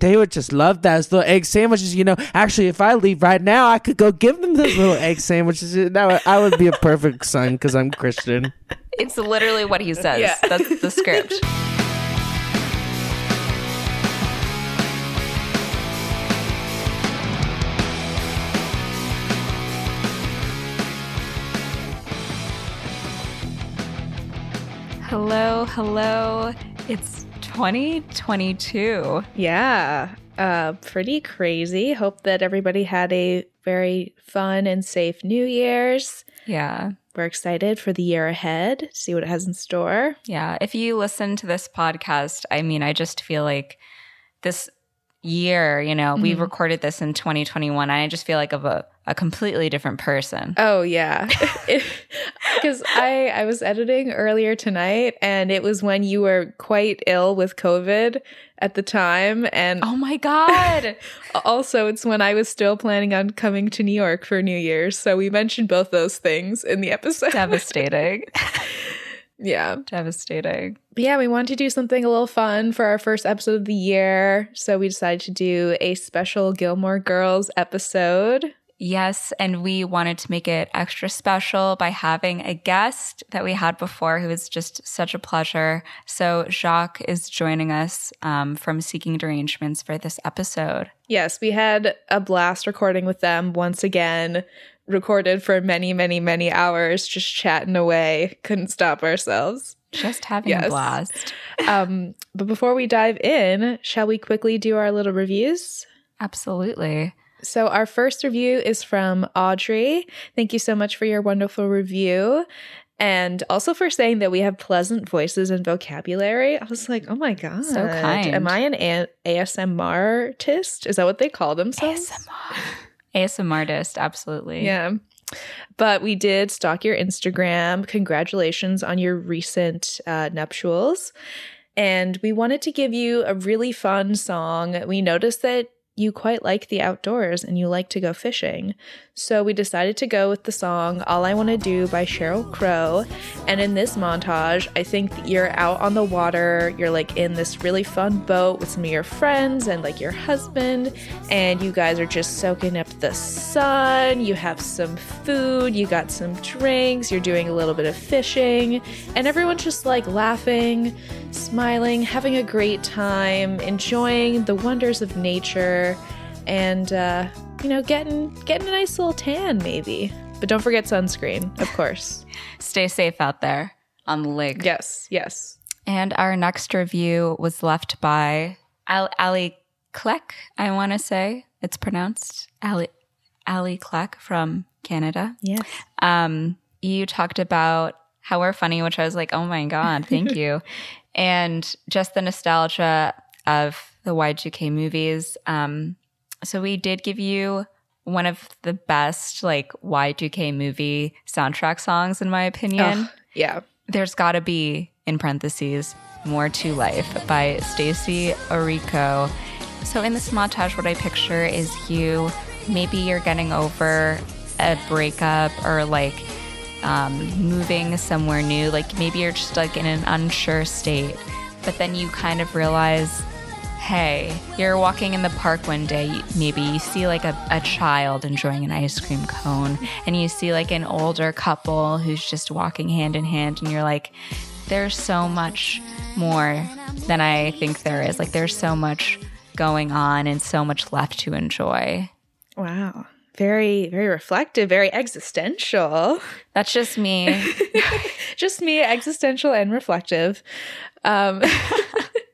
They would just love those little egg sandwiches. You know, actually, if I leave right now, I could go give them those little egg sandwiches. That would, I would be a perfect son because I'm Christian. It's literally what he says. Yeah. That's the script. hello, hello. It's 2022. Yeah, uh, pretty crazy. Hope that everybody had a very fun and safe New Year's. Yeah. We're excited for the year ahead, see what it has in store. Yeah. If you listen to this podcast, I mean, I just feel like this year, you know, we Mhm. recorded this in 2021, and I just feel like of a, a completely different person. Oh yeah, because I I was editing earlier tonight, and it was when you were quite ill with COVID at the time, and Oh my God. also it's when I was still planning on coming to New York for New Year's. So we mentioned both those things in the episode. Devastating. yeah. Devastating. But yeah, we wanted to do something a little fun for our first episode of the year. So we decided to do a special Gilmore Girls episode. Yes, and we wanted to make it extra special by having a guest that we had before who was just such a pleasure. So, Jacques is joining us um, from Seeking Derangements for this episode. Yes, we had a blast recording with them once again, recorded for many, many, many hours, just chatting away. Couldn't stop ourselves. Just having a blast. Um, but before we dive in, shall we quickly do our little reviews? Absolutely. So, our first review is from Audrey. Thank you so much for your wonderful review. And also for saying that we have pleasant voices and vocabulary. I was like, oh my God. So kind. Am I an A- ASMR artist? Is that what they call themselves? ASMR. ASMR artist, absolutely. Yeah. But we did stalk your Instagram. Congratulations on your recent uh, nuptials. And we wanted to give you a really fun song. We noticed that you quite like the outdoors and you like to go fishing. So we decided to go with the song All I Want to Do by Sheryl Crow. And in this montage, I think you're out on the water, you're like in this really fun boat with some of your friends and like your husband, and you guys are just soaking up the sun. You have some food, you got some drinks, you're doing a little bit of fishing, and everyone's just like laughing, smiling, having a great time, enjoying the wonders of nature, and uh, you know, getting getting a nice little tan maybe. But don't forget sunscreen, of course. Stay safe out there on the lake. yes, yes. And our next review was left by Al- Ali Kleck, I want to say it's pronounced Ali Ali Kleck from Canada. Yes. Um, you talked about how we're funny, which I was like, oh my god, thank you, and just the nostalgia of the Y2K movies. Um, so we did give you one of the best like Y2K movie soundtrack songs, in my opinion. Ugh, yeah. There's got to be, in parentheses, More to Life by Stacie Orrico. So, in this montage, what I picture is you, maybe you're getting over a breakup or like um, moving somewhere new. Like maybe you're just like in an unsure state, but then you kind of realize hey, you're walking in the park one day, maybe you see like a, a child enjoying an ice cream cone, and you see like an older couple who's just walking hand in hand, and you're like, there's so much more than I think there is. Like, there's so much going on and so much left to enjoy. Wow. Very, very reflective, very existential. That's just me. Just me, existential and reflective. Um,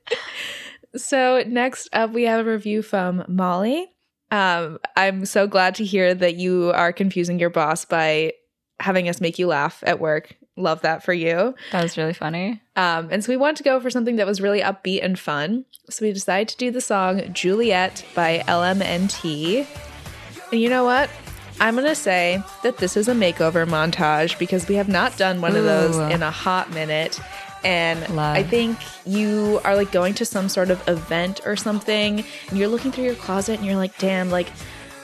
so, next up, we have a review from Molly. Um, I'm so glad to hear that you are confusing your boss by having us make you laugh at work. Love that for you. that was really funny. Um, and so we wanted to go for something that was really upbeat and fun. So we decided to do the song Juliet by LMNT. And you know what? I'm going to say that this is a makeover montage because we have not done one of those in a hot minute. And Love. I think you are like going to some sort of event or something, and you're looking through your closet and you're like, damn, like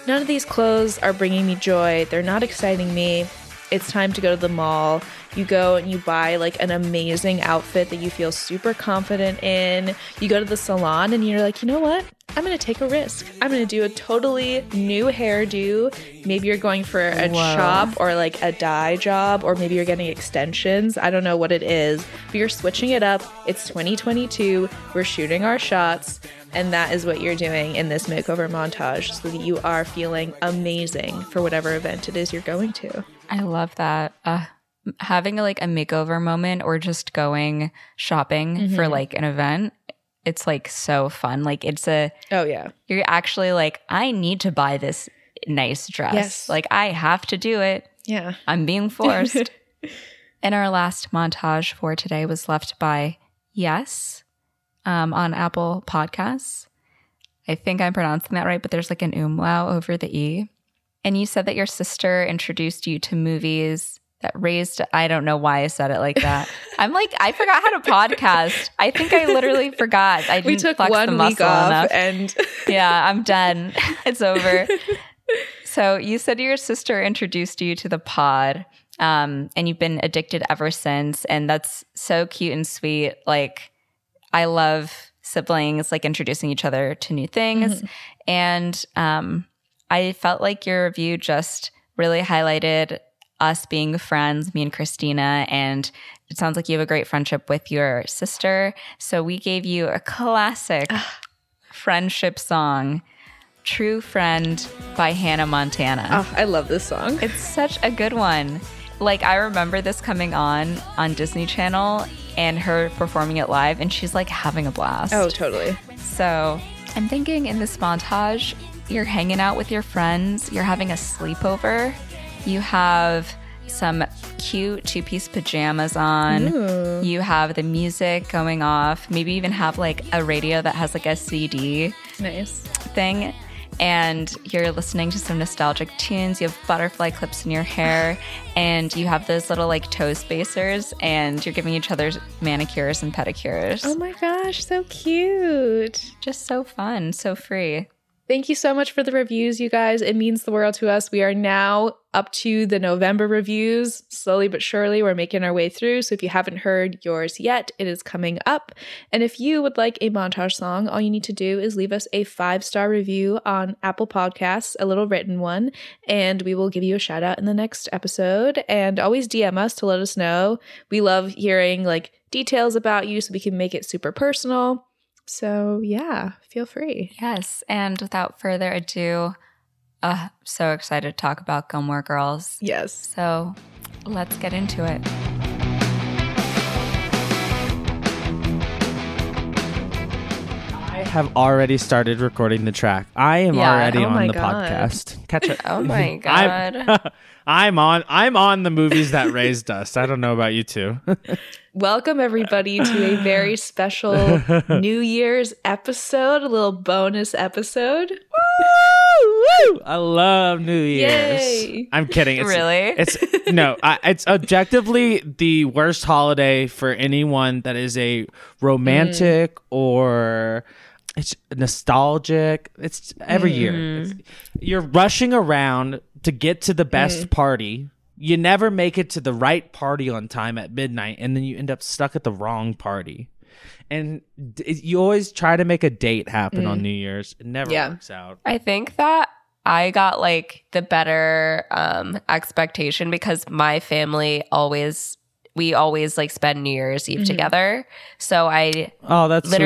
none of these clothes are bringing me joy. They're not exciting me. It's time to go to the mall. You go and you buy like an amazing outfit that you feel super confident in. You go to the salon and you're like, you know what? I'm to take a risk. I'm to do a totally new hairdo. Maybe you're going for a Whoa. chop or like a dye job, or maybe you're getting extensions. I don't know what it is, but you're switching it up. It's 2022. We're shooting our shots. And that is what you're doing in this makeover montage so that you are feeling amazing for whatever event it is you're going to. I love that. Uh, having like a makeover moment or just going shopping for like an event, it's like so fun. Like it's a Oh, yeah. you're actually like, I need to buy this nice dress. Yes. Like I have to do it. Yeah. I'm being forced. and our last montage for today was left by Yes um, on Apple Podcasts. I think I'm pronouncing that right, but there's like an umlaut over the E. And you said that your sister introduced you to movies that raised, I don't know why I said it like that. I'm like, I forgot how to podcast. I think I literally forgot. I didn't We took flex the one week off enough and yeah, I'm done. it's over. So you said your sister introduced you to the pod, um, and you've been addicted ever since, and that's so cute and sweet. Like, I love siblings like introducing each other to new things, and um, I felt like your review just really highlighted us being friends, me and Christina, and it sounds like you have a great friendship with your sister. So we gave you a classic ah. friendship song, True Friend by Hannah Montana. oh, I love this song. It's such a good one. Like, I remember this coming on on Disney Channel and her performing it live, and she's like having a blast. Oh, totally. So I'm thinking in this montage, you're hanging out with your friends, you're having a sleepover, you have some cute two piece pajamas on, you have the music going off, maybe even have like a radio that has like a CD Nice. thing. And you're listening to some nostalgic tunes. You have butterfly clips in your hair, and you have those little like toe spacers, and you're giving each other manicures and pedicures. Oh my gosh, so cute. Just so fun, so free. Thank you so much for the reviews, you guys. It means the world to us. We are now up to the November reviews. Slowly but surely, we're making our way through. So if you haven't heard yours yet, it is coming up. And if you would like a montage song, all you need to do is leave us a five star review on Apple Podcasts, a little written one, and we will give you a shout out in the next episode. And always DM us to let us know. We love hearing like details about you so we can make it super personal. So yeah, feel free. Yes. And without further ado, uh, so excited to talk about Gilmore Girls. Yes. So let's get into it. I have already started recording the track. I am Yeah. already Oh on the God. podcast. Catch it. Oh my God. I'm, I'm on. I'm on the movies that raised us. I don't know about you two. Welcome, everybody, to a very special New Year's episode, a little bonus episode. Woo! I love New Year's. Yay. I'm kidding. It's, Really? It's no. I, it's objectively the worst holiday for anyone that is a romantic Mm. or it's nostalgic. It's every year. Mm. It's- you're rushing around to get to the best Mm. party. You never make it to the right party on time at midnight, and then you end up stuck at the wrong party. And d- you always try to make a date happen on New Year's. It never Mm. Yeah. works out. I think that I got like the better um expectation because my family always we always like spend New Year's Eve together. So I Oh, that's sweet.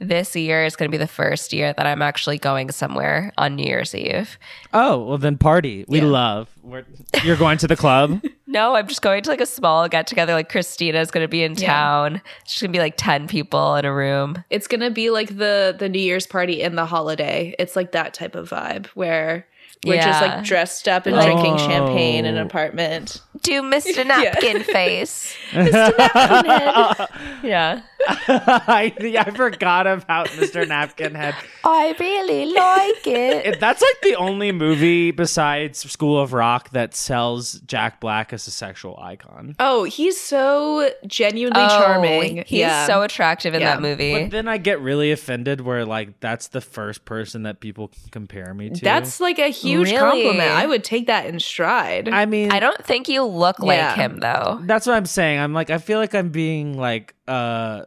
Literally this year is going to be the first year that I'm actually going somewhere on New Year's Eve. Oh, well then party. We love. We're, you're going to the club? No, I'm just going to like a small get together. Like Christina's going to be in Yeah. town. She's going to be like 10 people in a room. It's gonna be like the the New Year's party in the holiday. It's like that type of vibe where we're just like dressed up and Like- drinking oh. champagne in an Oh. apartment. Do Mr. Napkin face. Mr. Napkin head. yeah. I, I forgot about Mr. Napkin Head. I really like it. It- That's like the only movie besides School of Rock that sells Jack Black as a sexual icon. Oh, he's so genuinely Oh, charming. He's yeah. so attractive in Yeah. that movie. But then I get really offended where like that's the first person that people compare me to. That's like a huge Really? compliment. I would take that in stride. I mean I don't think you look like him though. that's what I'm saying. I'm like I feel like I'm being like uh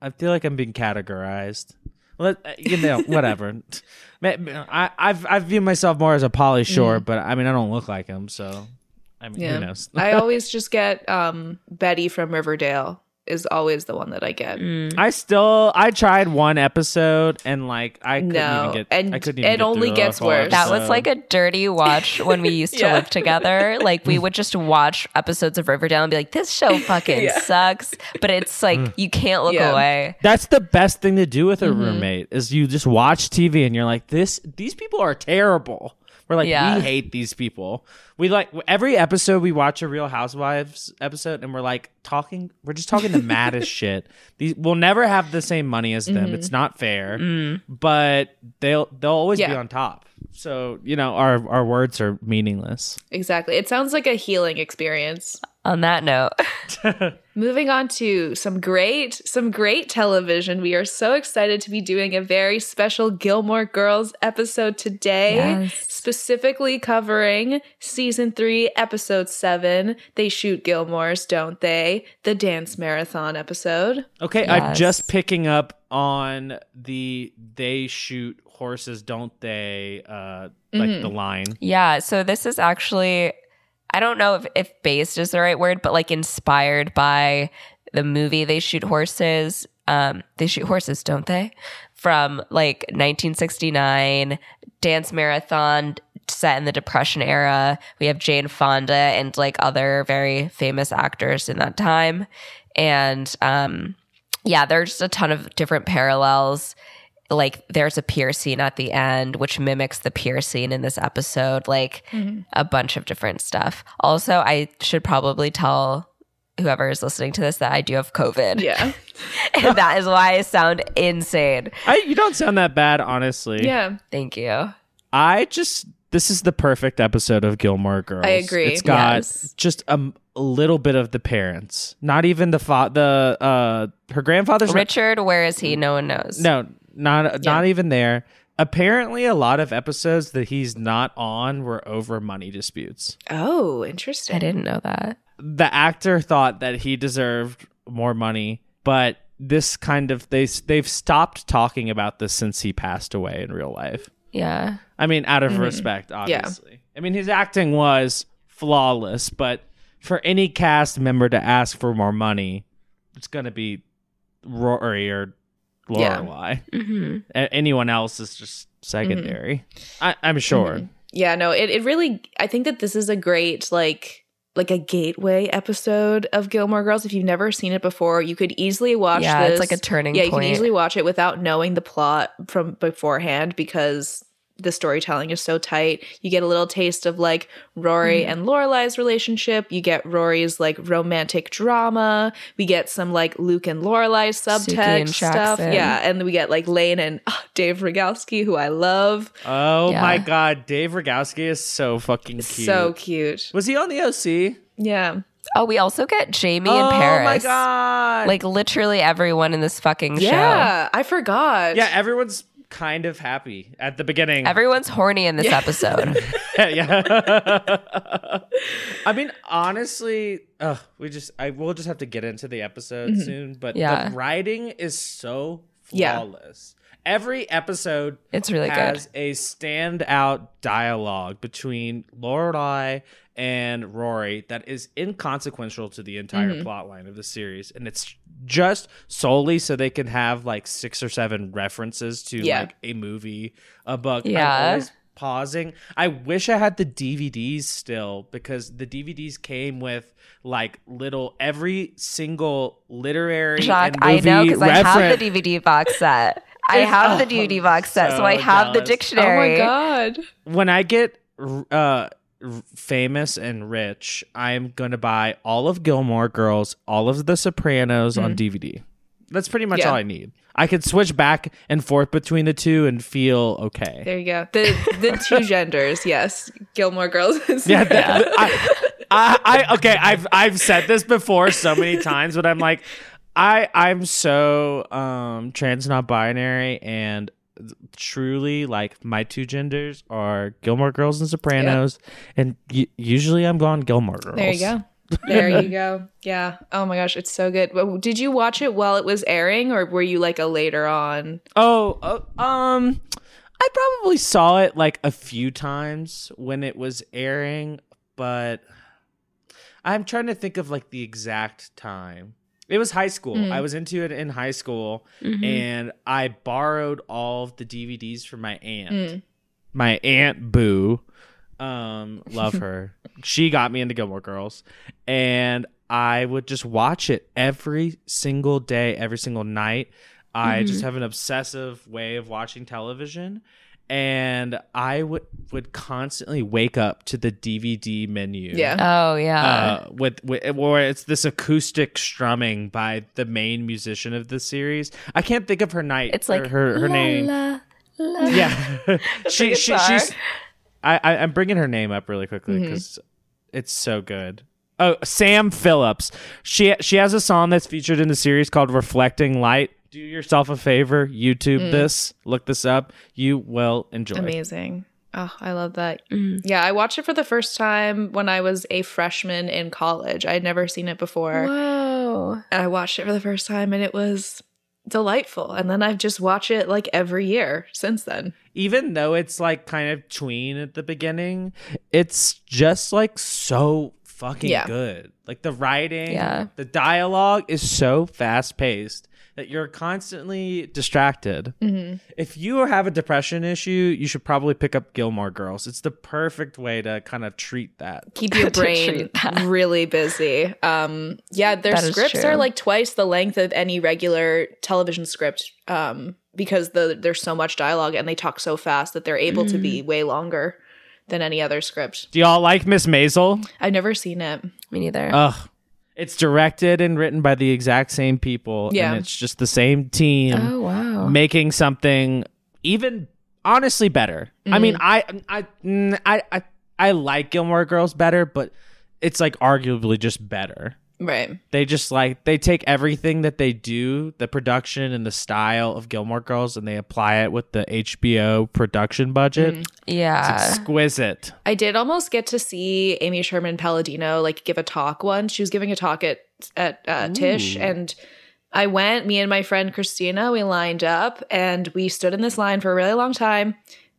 I feel like I'm being categorized. Let, uh, you know, whatever. Ma- ma- I I've I view myself more as a Pauly Shore, but I mean I don't look like him, so I mean Yeah. who knows? I always just get um Betty from Riverdale is always the one that I get. I still I tried one episode and like I couldn't No, even get and I couldn't even it get only gets the whole worse. That was like a dirty watch when we used to Yeah. live together. Like we would just watch episodes of Riverdale and be like, "This show fucking Yeah. sucks," but it's like Mm. you can't look Yeah. away. That's the best thing to do with Mm-hmm. a roommate is you just watch TV and you're like this these people are terrible. We're like Yeah. we hate these people. We like every episode we watch a Real Housewives episode and we're like talking we're just talking the maddest shit. These we'll never have the same money as them. Mm-hmm. It's not fair. But they'll they'll always be on top. So, you know, our our words are meaningless. Exactly. It sounds like a healing experience. On that note, Moving on to some great, some great television. We are so excited to be doing a very special Gilmore Girls episode today, Yes. specifically covering season three, episode seven. They shoot Gilmore's, don't they? The dance marathon episode. Okay, I'm just picking up on the they shoot horses, don't they? Uh like the line. yeah. So this is actually, I don't know if, if based is the right word, but like inspired by the movie They Shoot Horses. Um, they shoot horses, don't they? From like 1969, dance marathon set in the Depression era. We have Jane Fonda and like other very famous actors in that time. And um, yeah, there's just a ton of different parallels. Like there's a pier scene at the end, which mimics the pier scene in this episode, like a bunch of different stuff. Also, I should probably tell whoever is listening to this that I do have COVID. Yeah. and that is why I sound insane. I you don't sound that bad, honestly. yeah. Thank you. I just this is the perfect episode of Gilmore Girls. I agree. It's got Yes. just a little bit of the parents, not even the fa- the uh her grandfather's not- Richard, where is he? No one knows. no, not not even there. Apparently, a lot of episodes that he's not on were over money disputes. Oh, interesting. I didn't know that. the actor thought that he deserved more money, but this kind of they they've stopped talking about this since he passed away in real life. Yeah. I mean, out of Mm-hmm. respect, obviously. I mean, his acting was flawless, but for any cast member to ask for more money, it's going to be Rory or Yeah. Lorelai. hmm A- anyone else is just secondary. Mm-hmm. I- I'm sure. Yeah, no, it, it really I think that this is a great like like a gateway episode of Gilmore Girls. If you've never seen it before, you could easily watch Yeah, this. it's like a turning Yeah, you point. can easily watch it without knowing the plot from beforehand because the storytelling is so tight. You get a little taste of like Rory Mm-hmm. and Lorelai's relationship. You get Rory's like romantic drama. We get some like Luke and Lorelai's Sookie and subtext stuff. Yeah, and we get like Lane and ah, Dave Rygalski, who I love. Oh Yeah. my god, Dave Rygalski is so fucking cute. So cute. Was he on the OC? Yeah. Oh, we also get Jamie oh and Paris. Oh my god! Like literally everyone in this fucking show. Yeah, I forgot. yeah, everyone's kind of happy at the beginning. Everyone's horny in this episode. yeah. I mean, honestly, uh, we just I will just have to get into the episode soon, but Yeah. the writing is so Yeah. flawless. Every episode It's really has good. a standout dialogue between Lorelai and Rory that is inconsequential to the entire Mm-hmm. plot line of the series. And it's just solely so they can have like six or seven references to Yeah. like a movie, a book. I'm Yeah. always pausing. I wish I had the DVDs still because the DVDs came with like little every single literary Shock. and I know movie because I have the DVD box set. I have the DVD box set, so, so I have the dictionary. Oh my god. when I get uh r- famous and rich, I'm gonna buy all of Gilmore Girls, all of The Sopranos on DVD. That's pretty much Mm-hmm. Yeah. all I need. I could switch back and forth between the two and feel okay. There you go. The the two genders, yes. Gilmore Girls. is- Yeah, th- I, I, I, okay. I've I've said this before so many times, but I'm like, I I'm so um trans not binary and truly like my two genders are Gilmore Girls and Sopranos, and y- usually I'm going Gilmore Girls. There you go. There you go. Yeah. Oh my gosh, it's so good. Did you watch it while it was airing, or were you like a later on? Oh, uh, um, I probably saw it like a few times when it was airing, but I'm trying to think of like the exact time. It was high school. Mm. I was into it in high school, and I borrowed all of the DVDs from my aunt. Mm. My aunt Boo, um, love her. she got me into Gilmore Girls, and I would just watch it every single day, every single night. I just have an obsessive way of watching television, and I would would constantly wake up to the DVD menu. Yeah. Oh yeah. Uh, with, with where it's this acoustic strumming by the main musician of the series. I can't think of her night. it's like her her la, name. la, la. Yeah, she, the she she's. I, I I'm bringing her name up really quickly because it's so good. Oh, Sam Phillips. She she has a song that's featured in the series called "Reflecting Light." Do yourself a favor, YouTube this, look this up. You will enjoy. Amazing. Oh, I love that. Mm. Yeah, I watched it for the first time when I was a freshman in college. I had never seen it before. Whoa. And I watched it for the first time and it was delightful. And then I've just watched it like every year since then. even though it's like kind of tween at the beginning, it's just like so fucking Yeah. good. Like the writing, Yeah. the dialogue is so fast paced that you're constantly distracted. Mm-hmm. If you have a depression issue, you should probably pick up Gilmore Girls. It's the perfect way to kind of treat that. Keep your brain really busy. Um, yeah, their That is scripts are like twice the length of any regular television script um, because the, there's so much dialogue and they talk so fast that they're able to be way longer than any other script. Do y'all like Miss Maisel? I've never seen it. Me neither. Ugh. It's directed and written by the exact same people. Yeah. And it's just the same team. oh wow. making something even honestly better. I mean, I I mm, I I I like Gilmore Girls better, but it's like arguably just better. Right. They just like they take everything that they do, the production and the style of Gilmore Girls, and they apply it with the HBO production budget. It's yeah. It's exquisite. I did almost get to see Amy Sherman Palladino like give a talk once. She was giving a talk at at uh, Tisch, and I went. Me and my friend Christina, we lined up, and we stood in this line for a really long time.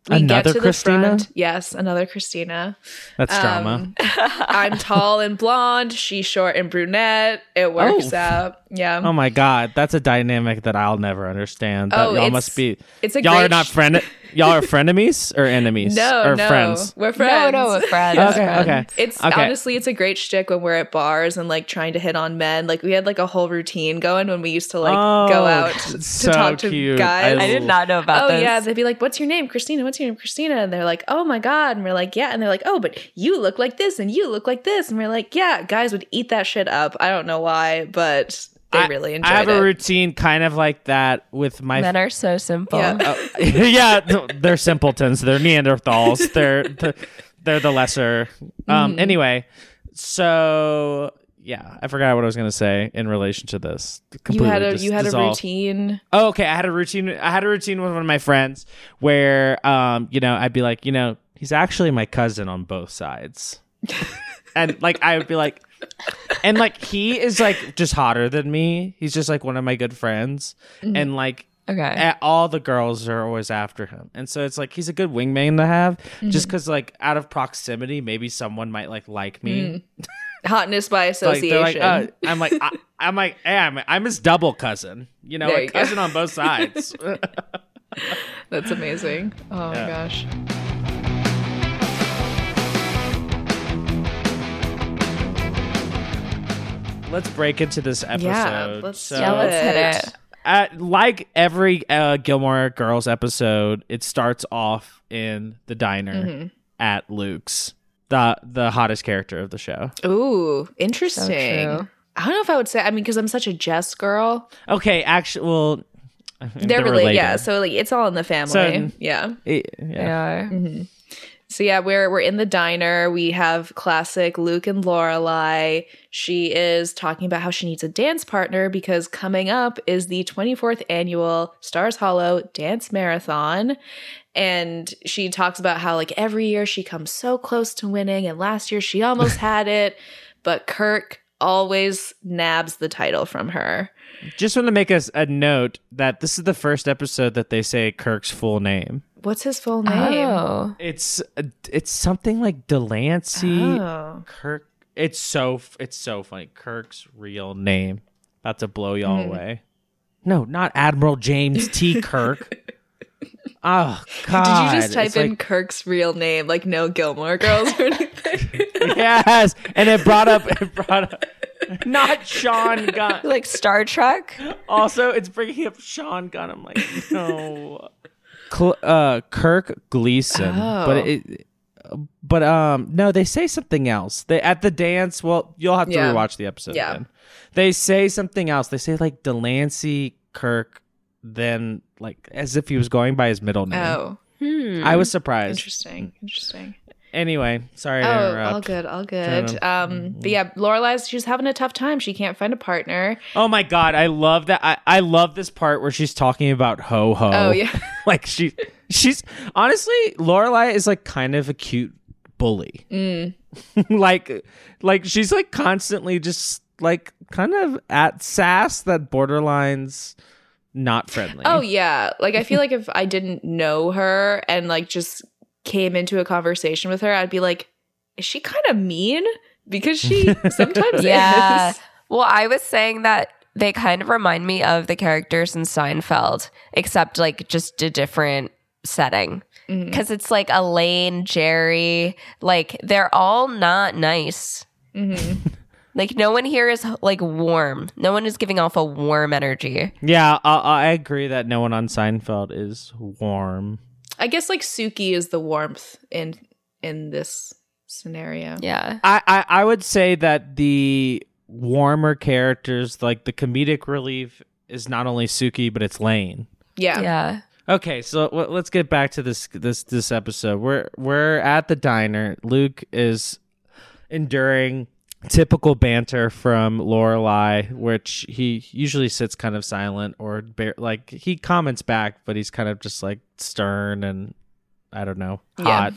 We Another get to Christina? the front. Yes, another Christina. That's drama. Um, I'm tall and blonde. She's short and brunette. It works Oh. out. Yeah. Oh my god, that's a dynamic that I'll never understand. That Oh, y'all must be it's a y'all are not sh- friend y'all are frenemies or enemies no, or no, friends. we're friends. No, no, friends. Yeah. Okay, friends. okay. It's Okay. honestly, it's a great shtick when we're at bars and like trying to hit on men. Like we had like a whole routine going when we used to like go Oh, out to so talk to cute. guys. I did not know about oh this. yeah, they'd be like, "What's your name, Christina? What's your name, Christina?" And they're like, "Oh my god!" And we're like, "Yeah." And they're like, "Oh, but you look like this, and you look like this." And we're like, "Yeah." Guys would eat that shit up. I don't know why, but they I- really enjoyed it. I have it. a routine kind of like that with my Men are so simple. Yeah. Oh, yeah, th- they're simpletons. They're Neanderthals. They're they're, they're the lesser. Um. Mm-hmm. Anyway, so yeah, I forgot what I was gonna say in relation to this. you had a dis- you had a routine. Oh, okay. I had a routine. I had a routine with one of my friends where, um, you know, I'd be like, you know, he's actually my cousin on both sides, and like I would be like, and like he is like just hotter than me. He's just like one of my good friends, and like Okay. all the girls are always after him, and so it's like he's a good wingman to have, Mm-hmm. just because like out of proximity, maybe someone might like like me. Hotness by association. like, uh, I'm like, I, I'm like, hey, I'm, I'm his double cousin, you know, you cousin on both sides. That's amazing. Oh my gosh. Let's break into this episode. Yeah, let's so, yeah, let's hit it. it. uh, like every uh, Gilmore Girls episode, it starts off in the diner Mm-hmm. at Luke's, the the hottest character of the show. Ooh, interesting. true. I don't know if I would say. I mean, because I'm such a Jess girl. Okay, actually, well, They're, related. Yeah, so like it's all in the family. So- yeah. It- They yeah. are. So yeah, we're we're in the diner. We have classic Luke and Lorelai. She is talking about how she needs a dance partner because coming up is the 24th annual Stars Hollow Dance Marathon. And she talks about how like every year she comes so close to winning and last year she almost had it. but Kirk always nabs the title from her. Just want to make us a note that this is the first episode that they say Kirk's full name. What's his full name? Oh. It's it's something like Delancey Oh. Kirk. It's so it's so funny. Kirk's real name. About to blow y'all Hmm. away. No, not Admiral James T. Kirk. oh God! Did you just type It's in like- Kirk's real name, like no Gilmore Girls or anything? yes, and it brought up it brought up not Sean Gunn. Like Star Trek? Also, it's bringing up Sean Gunn. I'm like, no. Cl- uh, Kirk Gleason, but Oh. it, but um, no, they say something else. They at the dance. Well, you'll have to Yeah. rewatch the episode. Yeah. Then. They say something else. They say like Delancey Kirk, then like as if he was going by his middle name. oh, I was surprised. interesting. Interesting. Anyway, sorry to Oh, interrupt. all good, all good. Um, but yeah, Lorelai's she's having a tough time. She can't find a partner. Oh my god, I love that. I, I love this part where she's talking about ho ho. Oh yeah, like she she's honestly Lorelai is like kind of a cute bully. Mm. like like she's like constantly just like kind of at sass that borderlines not friendly. Oh yeah. Like I feel like if I didn't know her and like just came into a conversation with her, I'd be like, is she kind of mean? Because she sometimes Yeah. is. Well, I was saying that they kind of remind me of the characters in Seinfeld, except like just a different setting. Because it's like Elaine, Jerry, like they're all not nice. Mhm. Like no one here is like warm. No one is giving off a warm energy. Yeah, I, I agree that no one on Seinfeld is warm. I guess like Sookie is the warmth in in this scenario. Yeah. I, I I would say that the warmer characters, like the comedic relief, is not only Sookie but it's Lane. Yeah. Yeah. Okay, so w- let's get back to this this this episode. We're we're at the diner. Luke is enduring typical banter from Lorelai, which he usually sits kind of silent or bare, like he comments back, but he's kind of just like stern and I don't know Yeah. hot.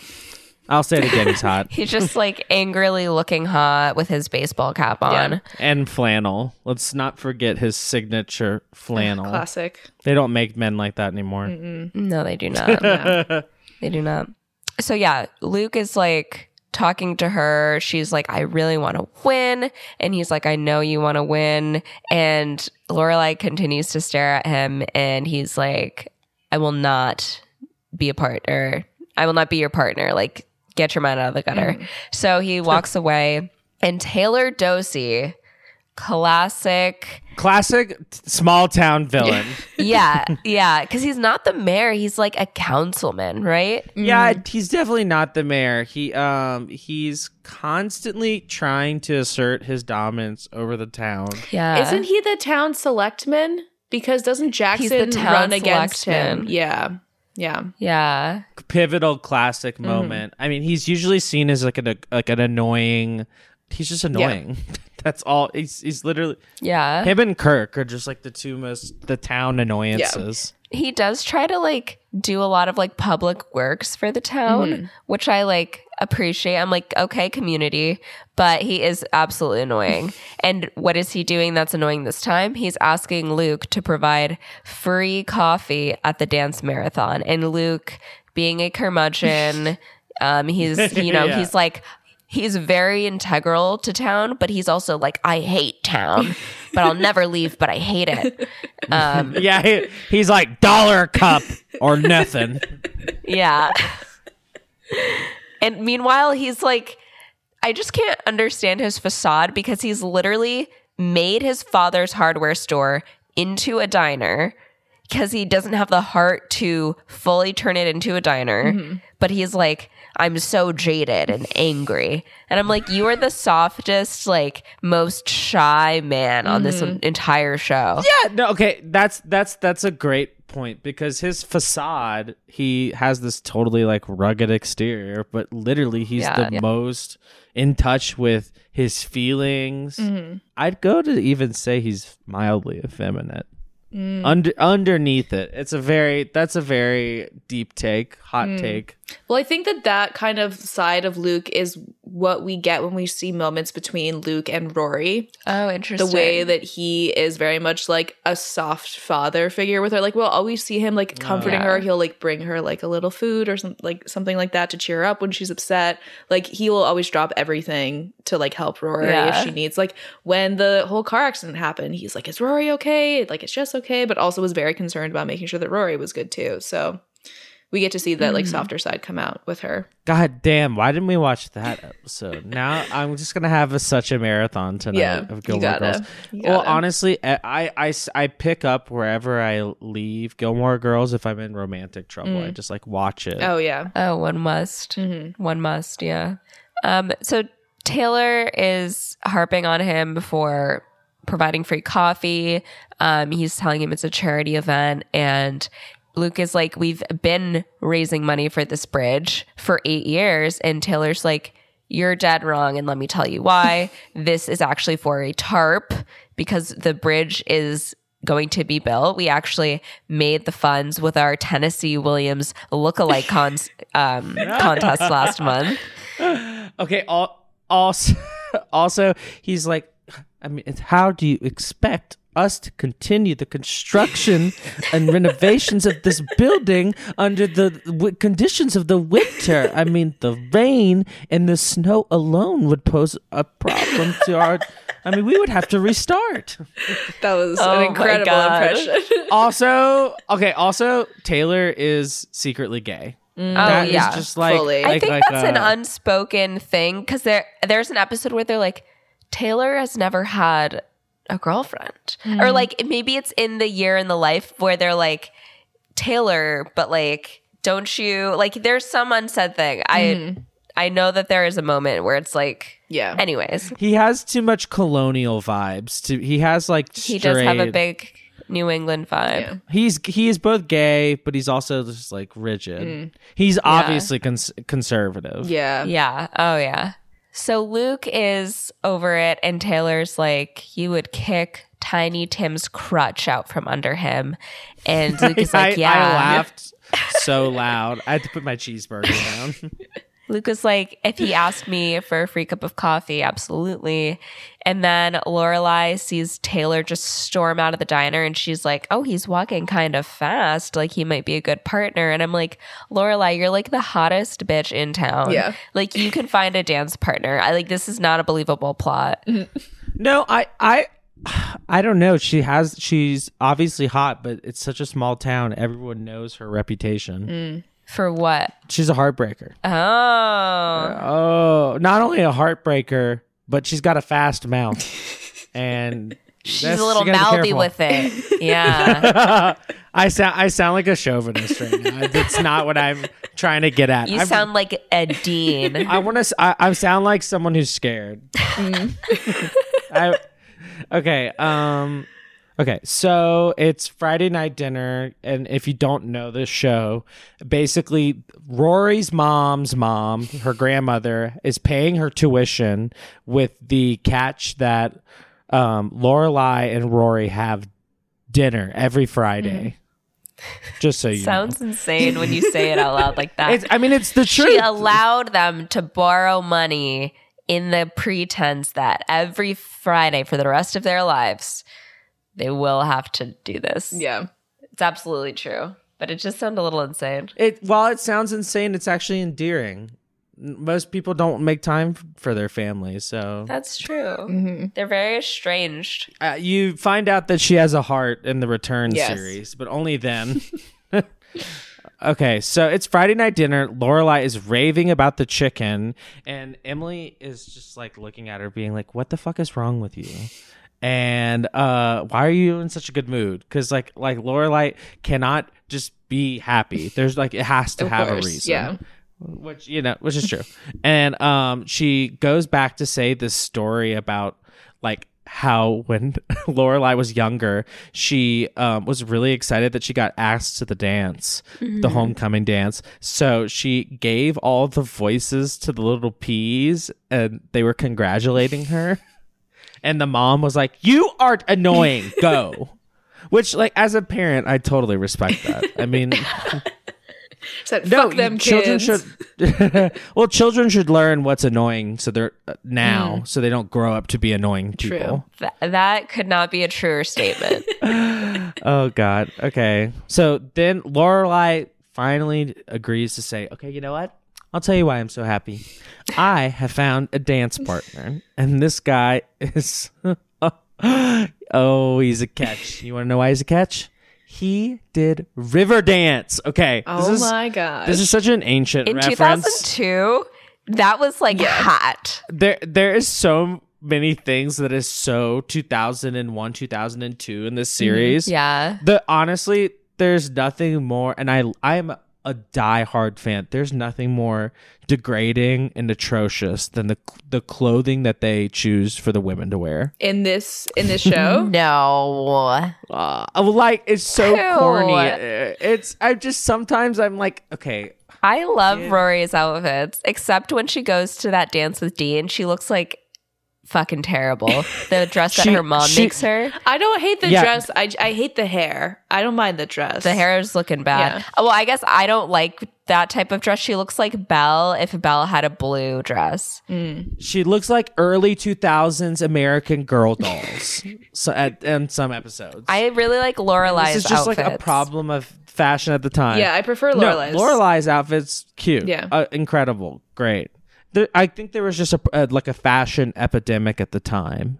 I'll say it again. He's hot He's just like angrily looking hot with his baseball cap on. Yeah. and flannel. Let's not forget his signature flannel. Classic. They don't make men like that anymore. No, they do not. They do not. So yeah, Luke is like talking to her. She's like, I really want to win. And he's like, I know you want to win. And Lorelai continues to stare at him and he's like, I will not be a partner. I will not be your partner. Like, get your mind out of the gutter. Mm. So he walks away. And Taylor Dosey, classic Classic small town villain. yeah, yeah, because he's not the mayor; he's like a councilman, right? Yeah, he's definitely not the mayor. He um he's constantly trying to assert his dominance over the town. Yeah, Isn't he the town selectman? Because doesn't Jackson the town run against him? Yeah. Yeah. Yeah, Pivotal classic moment. I mean, he's usually seen as like an like an annoying. He's just annoying. That's all. He's he's literally yeah. him and Kirk are just like the two most the town annoyances. he does try to like do a lot of like public works for the town, which I like appreciate. I'm like, okay, community, but he is absolutely annoying. and what is he doing that's annoying this time? He's asking Luke to provide free coffee at the dance marathon. And Luke, being a curmudgeon, um, he's, you know, Yeah. he's like, He's very integral to town, but he's also like, I hate town, but I'll never leave, but I hate it. Um, Yeah, he, he's like dollar cup or nothing. Yeah. and meanwhile, he's like, I just can't understand his facade because he's literally made his father's hardware store into a diner because he doesn't have the heart to fully turn it into a diner. Mm-hmm. But he's like, I'm so jaded and angry. And I'm like, you are the softest, like, most shy man on this mm-hmm. entire show. Yeah, no, okay, that's that's that's a great point because his facade, he has this totally like rugged exterior, but literally he's Yeah, the yeah. most in touch with his feelings. Mm-hmm. I'd go to even say he's mildly effeminate. Mm. Under underneath it, it's a very that's a very deep take, hot mm. take. Well, I think that that kind of side of Luke is what we get when we see moments between Luke and Rory. Oh, interesting. The way that he is very much like a soft father figure with her. Like we'll always see him like comforting Yeah. her. He'll like bring her like a little food or some like something like that to cheer her up when she's upset. Like he will always drop everything to like help Rory Yeah. if she needs. Like when the whole car accident happened, he's like, "Is Rory okay?" Like it's just okay, but also was very concerned about making sure that Rory was good too. So we get to see that like Mm-hmm. softer side come out with her. God damn! Why didn't we watch that episode? Now I'm just gonna have a, such a marathon tonight Yeah, of you Gilmore gotta. Girls. You Well, gotta. honestly, I pick up wherever I leave Gilmore Girls if I'm in romantic trouble. I just like watch it. Oh yeah. Oh, one must. Mm-hmm. One must, yeah. Um, so Taylor is harping on him for providing free coffee. Um, he's telling him it's a charity event, and Luke is like, "We've been raising money for this bridge for eight years," and Taylor's like, "You're dead wrong, and let me tell you why. this is actually for a tarp because the bridge is." Going to be built. We actually made the funds with our Tennessee Williams lookalike cons, um, contest last month. Okay. Al- also, also, he's like, I mean, it's- how do you expect us to continue the construction and renovations of this building under the w- conditions of the winter? I mean, the rain and the snow alone would pose a problem to our. I mean, we would have to restart. That was Oh an incredible impression. Also, okay. Also, Taylor is secretly gay. Oh That is yeah, just like Fully. I think like, that's an uh, unspoken thing because there there's an episode where they're like, Taylor has never had a girlfriend, or mm. like maybe it's in the year in the life where they're like, Taylor, but like, don't you like? There's some unsaid thing. I mm-hmm. I know that there is a moment where it's like, yeah. anyways, He has too much colonial vibes. To he has like he does have a big New England vibe. Yeah. He's he is both gay, but he's also just like rigid. Mm. He's obviously cons- conservative. Yeah. Yeah. Oh, yeah. So Luke is over it, and Taylor's like, you would kick Tiny Tim's crutch out from under him. And Luke is like, I, yeah. I laughed so loud. I had to put my cheeseburger down. Luke was like, if he asked me for a free cup of coffee, absolutely. And then Lorelai sees Taylor just storm out of the diner and she's like, oh, he's walking kind of fast. Like he might be a good partner. And I'm like, Lorelai, you're like the hottest bitch in town. Yeah. Like you can find a dance partner. I like this is not a believable plot. Mm-hmm. no, I I I don't know. She has she's obviously hot, but it's such a small town. Everyone knows her reputation. Mm. For what? She's a heartbreaker. Oh. Oh, not only a heartbreaker, but she's got a fast mouth. and She's a little mouthy with it. Yeah. I sound I sound like a chauvinist right now. That's not what I'm trying to get at. You I'm- sound like a dean. I want to. I, I sound like someone who's scared. I, okay. Um. Okay. So it's Friday night dinner, and if you don't know this show, basically Rory's mom's mom, her grandmother, is paying her tuition with the catch that um, Lorelai and Rory have dinner every Friday. Just so you know. Sounds insane when you say it out loud like that. It's, I mean, it's the truth. she allowed them to borrow money in the pretense that every Friday for the rest of their lives, they will have to do this. Yeah. It's absolutely true. But it just sounds a little insane. It while it sounds insane, it's actually endearing. Most people don't make time for their families, so That's true. Mm-hmm. They're very estranged. uh, you find out that she has a heart in the return Yes. series, but only then. okay, so it's Friday night dinner. Lorelai is raving about the chicken, and Emily is just like looking at her, being like, "What the fuck is wrong with you?" And uh, why are you in such a good mood? Because like like Lorelai cannot just be happy. There's like it has to Of have course, a reason yeah. which you know which is true and um she goes back to say this story about like how when Lorelai was younger she um, was really excited that she got asked to the dance the homecoming dance so she gave all the voices to the little peas and they were congratulating her and the mom was like you are annoying go which like as a parent i totally respect that i mean Said, fuck them children kids. should. well, children should learn what's annoying, so they're uh, now, Mm. so they don't grow up to be annoying people. Th- that could not be a truer statement. Oh God. Okay. So then Lorelai finally agrees to say, "Okay, you know what? I'll tell you why I'm so happy. I have found a dance partner, and this guy is oh, he's a catch. You want to know why he's a catch? He did River Dance. Okay. Oh this is, my gosh. This is such an ancient In reference. 2002, that was like hot. there there is so many things that is so 2001 2002 in this mm-hmm. series Yeah. the honestly there's nothing more and i i'm a die-hard fan there's nothing more degrading and atrocious than the the clothing that they choose for the women to wear in this in this show. No. uh, like it's so Ew. corny it's i just sometimes i'm like okay I love Rory's outfits, except when she goes to that dance with Dean. She looks like fucking terrible. The dress that She- her mom she- makes her. I don't hate the Yeah. dress. I, I hate the hair. I don't mind the dress. The hair is looking bad. Yeah. Well, I guess I don't like that type of dress. She looks like Belle if Belle had a blue dress. she looks like early 2000s american girl dolls so at in some episodes I really like Lorelai's this is just like a problem of fashion at the time. Yeah, I prefer no, Lorelai's. Lorelai's outfit's cute. Yeah. uh, incredible, great. There, I think there was just a uh, like a fashion epidemic at the time.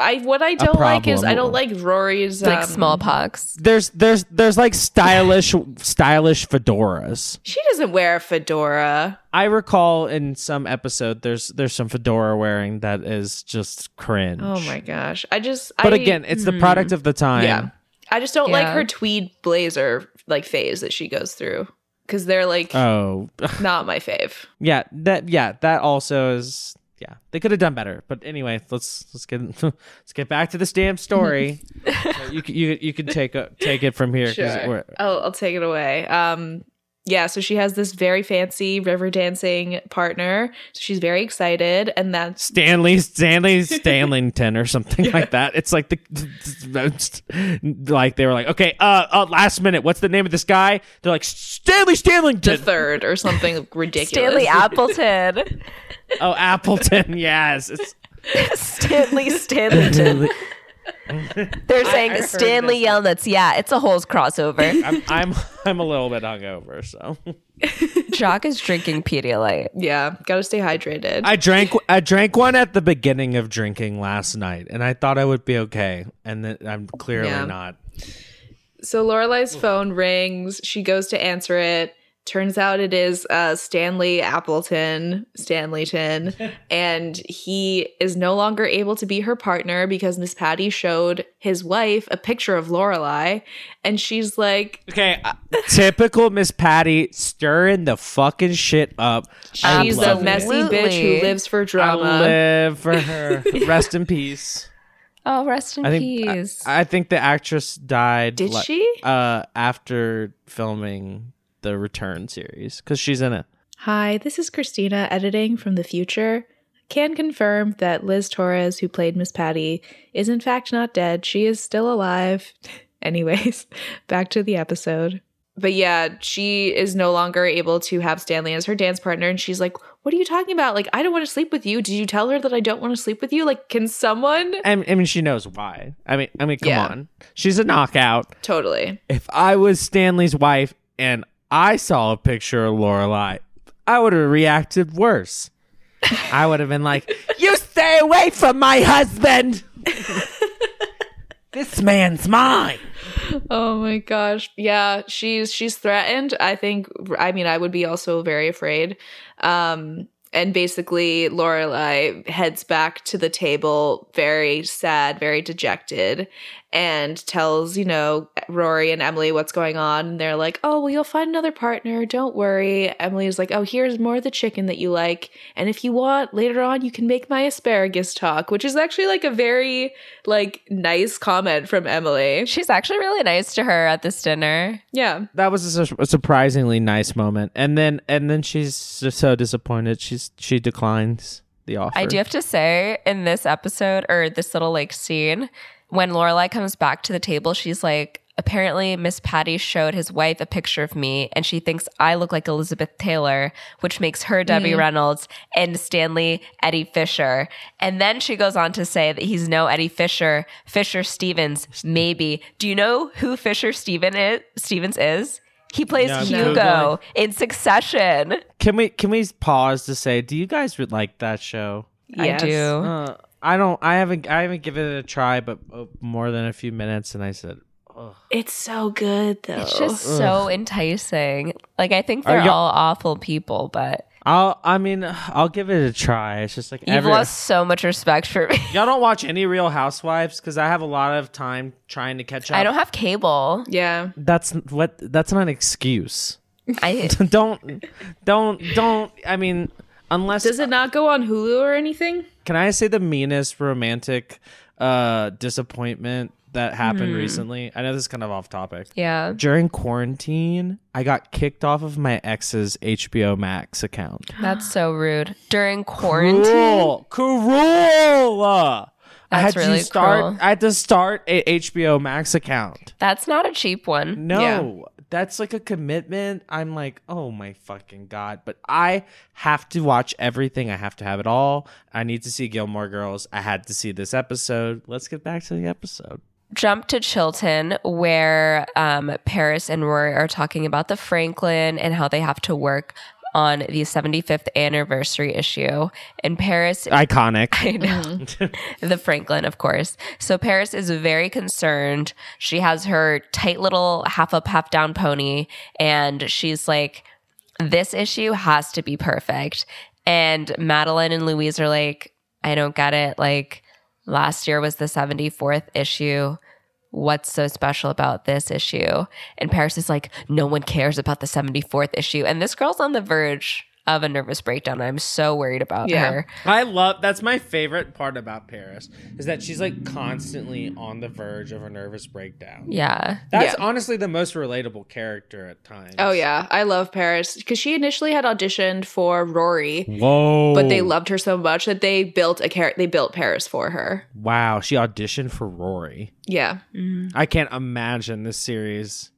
I what I don't like is. I don't like Rory's like um, smallpox. There's there's there's like stylish stylish fedoras. She doesn't wear a fedora. I recall in some episode there's there's some fedora wearing that is just cringe. Oh my gosh. I just But I, again, it's the product of the time. yeah. I just don't like her tweed blazer like phase that she goes through cuz they're like Oh, not my fave. yeah. That yeah. That also is yeah. They could have done better. But anyway, let's let's get let's get back to this damn story. so you can- you you can take a, take it from here. Sure. I'll, I'll take it away. Um, yeah, so she has this very fancy river dancing partner. So she's very excited, and that's Stanley Stanley Stanlington or something like that. It's like the like they were like, okay, uh, uh, last minute, what's the name of this guy? They're like Stanley the Stanlington. third or something ridiculous. Stanley Appleton. oh, Appleton. Yes, it's Stanley Stanleyton. They're saying heard Stanley Yelnats. Yeah, it's a whole crossover. I'm I'm I'm a little bit hungover, so Jock is drinking Pedialyte. Yeah, gotta stay hydrated. I drank I drank one at the beginning of drinking last night, and I thought I would be okay, and then I'm clearly Yeah. not. so Lorelai's phone rings. She goes to answer it. Turns out it is uh, Stanley Appleton, Stanleyton, and he is no longer able to be her partner because Miss Patty showed his wife a picture of Lorelai, and she's like, Okay, uh, typical Miss Patty stirring the fucking shit up. She's a love it. messy bitch who lives for I drama. live for her. Rest in peace. Oh, rest in I think peace. I think the actress died. Did li- she? Uh, after filming the Return series, because she's in it. Hi, this is Christina editing from the future. Can confirm that Liz Torres, who played Miss Patty, is in fact not dead. She is still alive. Anyways, back to the episode. But yeah, she is no longer able to have Stanley as her dance partner. And she's like, What are you talking about? Like, I don't want to sleep with you. Did you tell her that I don't want to sleep with you? Like, can someone? I, I mean, she knows why. I mean, I mean, come Yeah. on. She's a knockout. Totally. If I was Stanley's wife and I saw a picture of Lorelai, I would have reacted worse. I would have been like, "You stay away from my husband. this man's mine." Oh my gosh. Yeah, she's she's threatened. I think I mean I would be also very afraid. Um and basically Lorelai heads back to the table very sad, very dejected and tells, you know, Rory and Emily what's going on and they're like, "Oh, well you'll find another partner. Don't worry." Emily's like, "Oh, here's more of the chicken that you like, and if you want, later on you can make my asparagus talk," which is actually like a very like nice comment from Emily. She's actually really nice to her at this dinner. Yeah. That was a, su- a surprisingly nice moment, and then and then she's just so disappointed. She's she declines the offer. I do have to say, in this episode or this little like scene, when Lorelai comes back to the table, she's like, apparently Miss Patty showed his wife a picture of me and she thinks I look like Elizabeth Taylor, which makes her Debbie Reynolds and Stanley Eddie Fisher. And then she goes on to say that he's no Eddie Fisher, Fisher Stevens, maybe. Do you know who Fisher Steven is, Stevens is? He plays No, Hugo Googling. in Succession. Can we can we pause to say, do you guys like that show? Yes. I do. Uh, I don't. I haven't. I haven't given it a try, but uh, more than a few minutes, and I said, Ugh. It's so good though. It's just so enticing. Like I think they're y'all- all awful people, but I'll. I mean, I'll give it a try. It's just like you've every, lost so much respect for me. y'all don't watch any Real Housewives because I have a lot of time trying to catch up. I don't have cable. yeah. That's what. That's not an excuse. I don't. Don't. Don't. I mean, unless Does it not go on Hulu or anything? Can I say the meanest romantic uh disappointment that happened recently? I know this is kind of off topic. yeah. During quarantine, I got kicked off of my ex's HBO Max account. That's so rude. During quarantine. Cruel, cruel. I That's had really to start. cruel. I had to start a HBO Max account. That's not a cheap one. No, that's like a commitment. I'm like, oh my fucking god! But I have to watch everything. I have to have it all. I need to see Gilmore Girls. I had to see this episode. Let's get back to the episode. Jump to Chilton, where um, Paris and Rory are talking about the Franklin and how they have to work on the 75th anniversary issue. And Paris Iconic. I know. Mm-hmm. the Franklin, of course. So Paris is very concerned. She has her tight little half up, half down pony, and she's like, this issue has to be perfect. And Madeline and Louise are like, I don't get it. Like, last year was the 74th issue. What's so special about this issue? And Paris is like, no one cares about the 74th issue. And this girl's on the verge of a nervous breakdown. I'm so worried about Yeah. her. I love. That's my favorite part about Paris is that she's like constantly on the verge of a nervous breakdown. Yeah. That's Yeah. honestly the most relatable character at times. Oh yeah, I love Paris because she initially had auditioned for Rory, Whoa. but they loved her so much that they built a char- They built Paris for her. Wow, she auditioned for Rory. Yeah, mm-hmm. I can't imagine this series.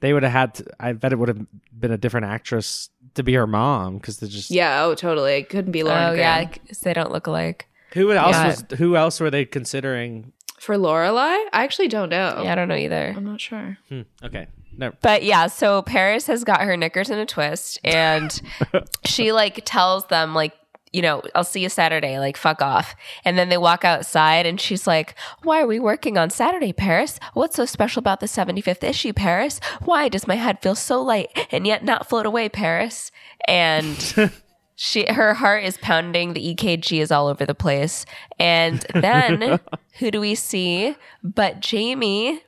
They would have had. To, I bet it would have been a different actress to be her mom because they're just. yeah. Oh, totally. It couldn't be Lauren. oh yeah, Graham. 'cause they don't look alike. Who else Yeah. was? Who else were they considering? For Lorelai, I actually don't know. Yeah, I don't know either. I'm not sure. Hmm, okay, no. But yeah, so Paris has got her knickers in a twist, and she like tells them like. You know, I'll see you Saturday, like fuck off. And then they walk outside and she's like, Why are we working on Saturday, Paris? What's so special about the 75th issue, Paris? Why does my head feel so light and yet not float away, Paris? And she her heart is pounding the ekg is all over the place and then who do we see but jamie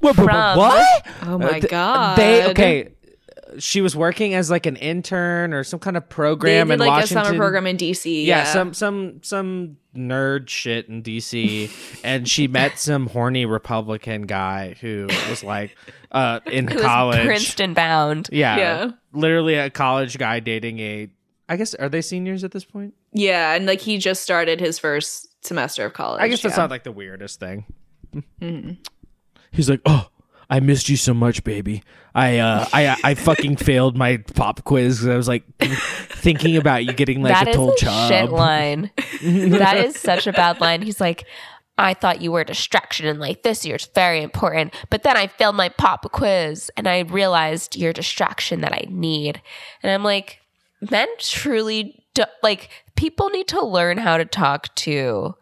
What? From- what? Oh my uh, th- god. They okay. She was working as like an intern or some kind of They program did in like Washington. a summer program in DC. yeah, Yeah, some some some nerd shit in DC, and she met some horny Republican guy who was like uh, in who is college. princeton bound Yeah, Yeah. literally a college guy dating a. I guess are they seniors at this point? yeah, and like he just started his first semester of college. I guess that's yeah. not like the weirdest thing. He's like, oh, I missed you so much, baby. I uh, I I fucking failed my pop quiz because I was like thinking about you getting like That a a chub. shit line that is such a bad line he's like I thought you were a distraction and like this year's very important, but then I failed my pop quiz and I realized you're distraction that I need. And I'm like, men truly do, like people need to learn how to talk to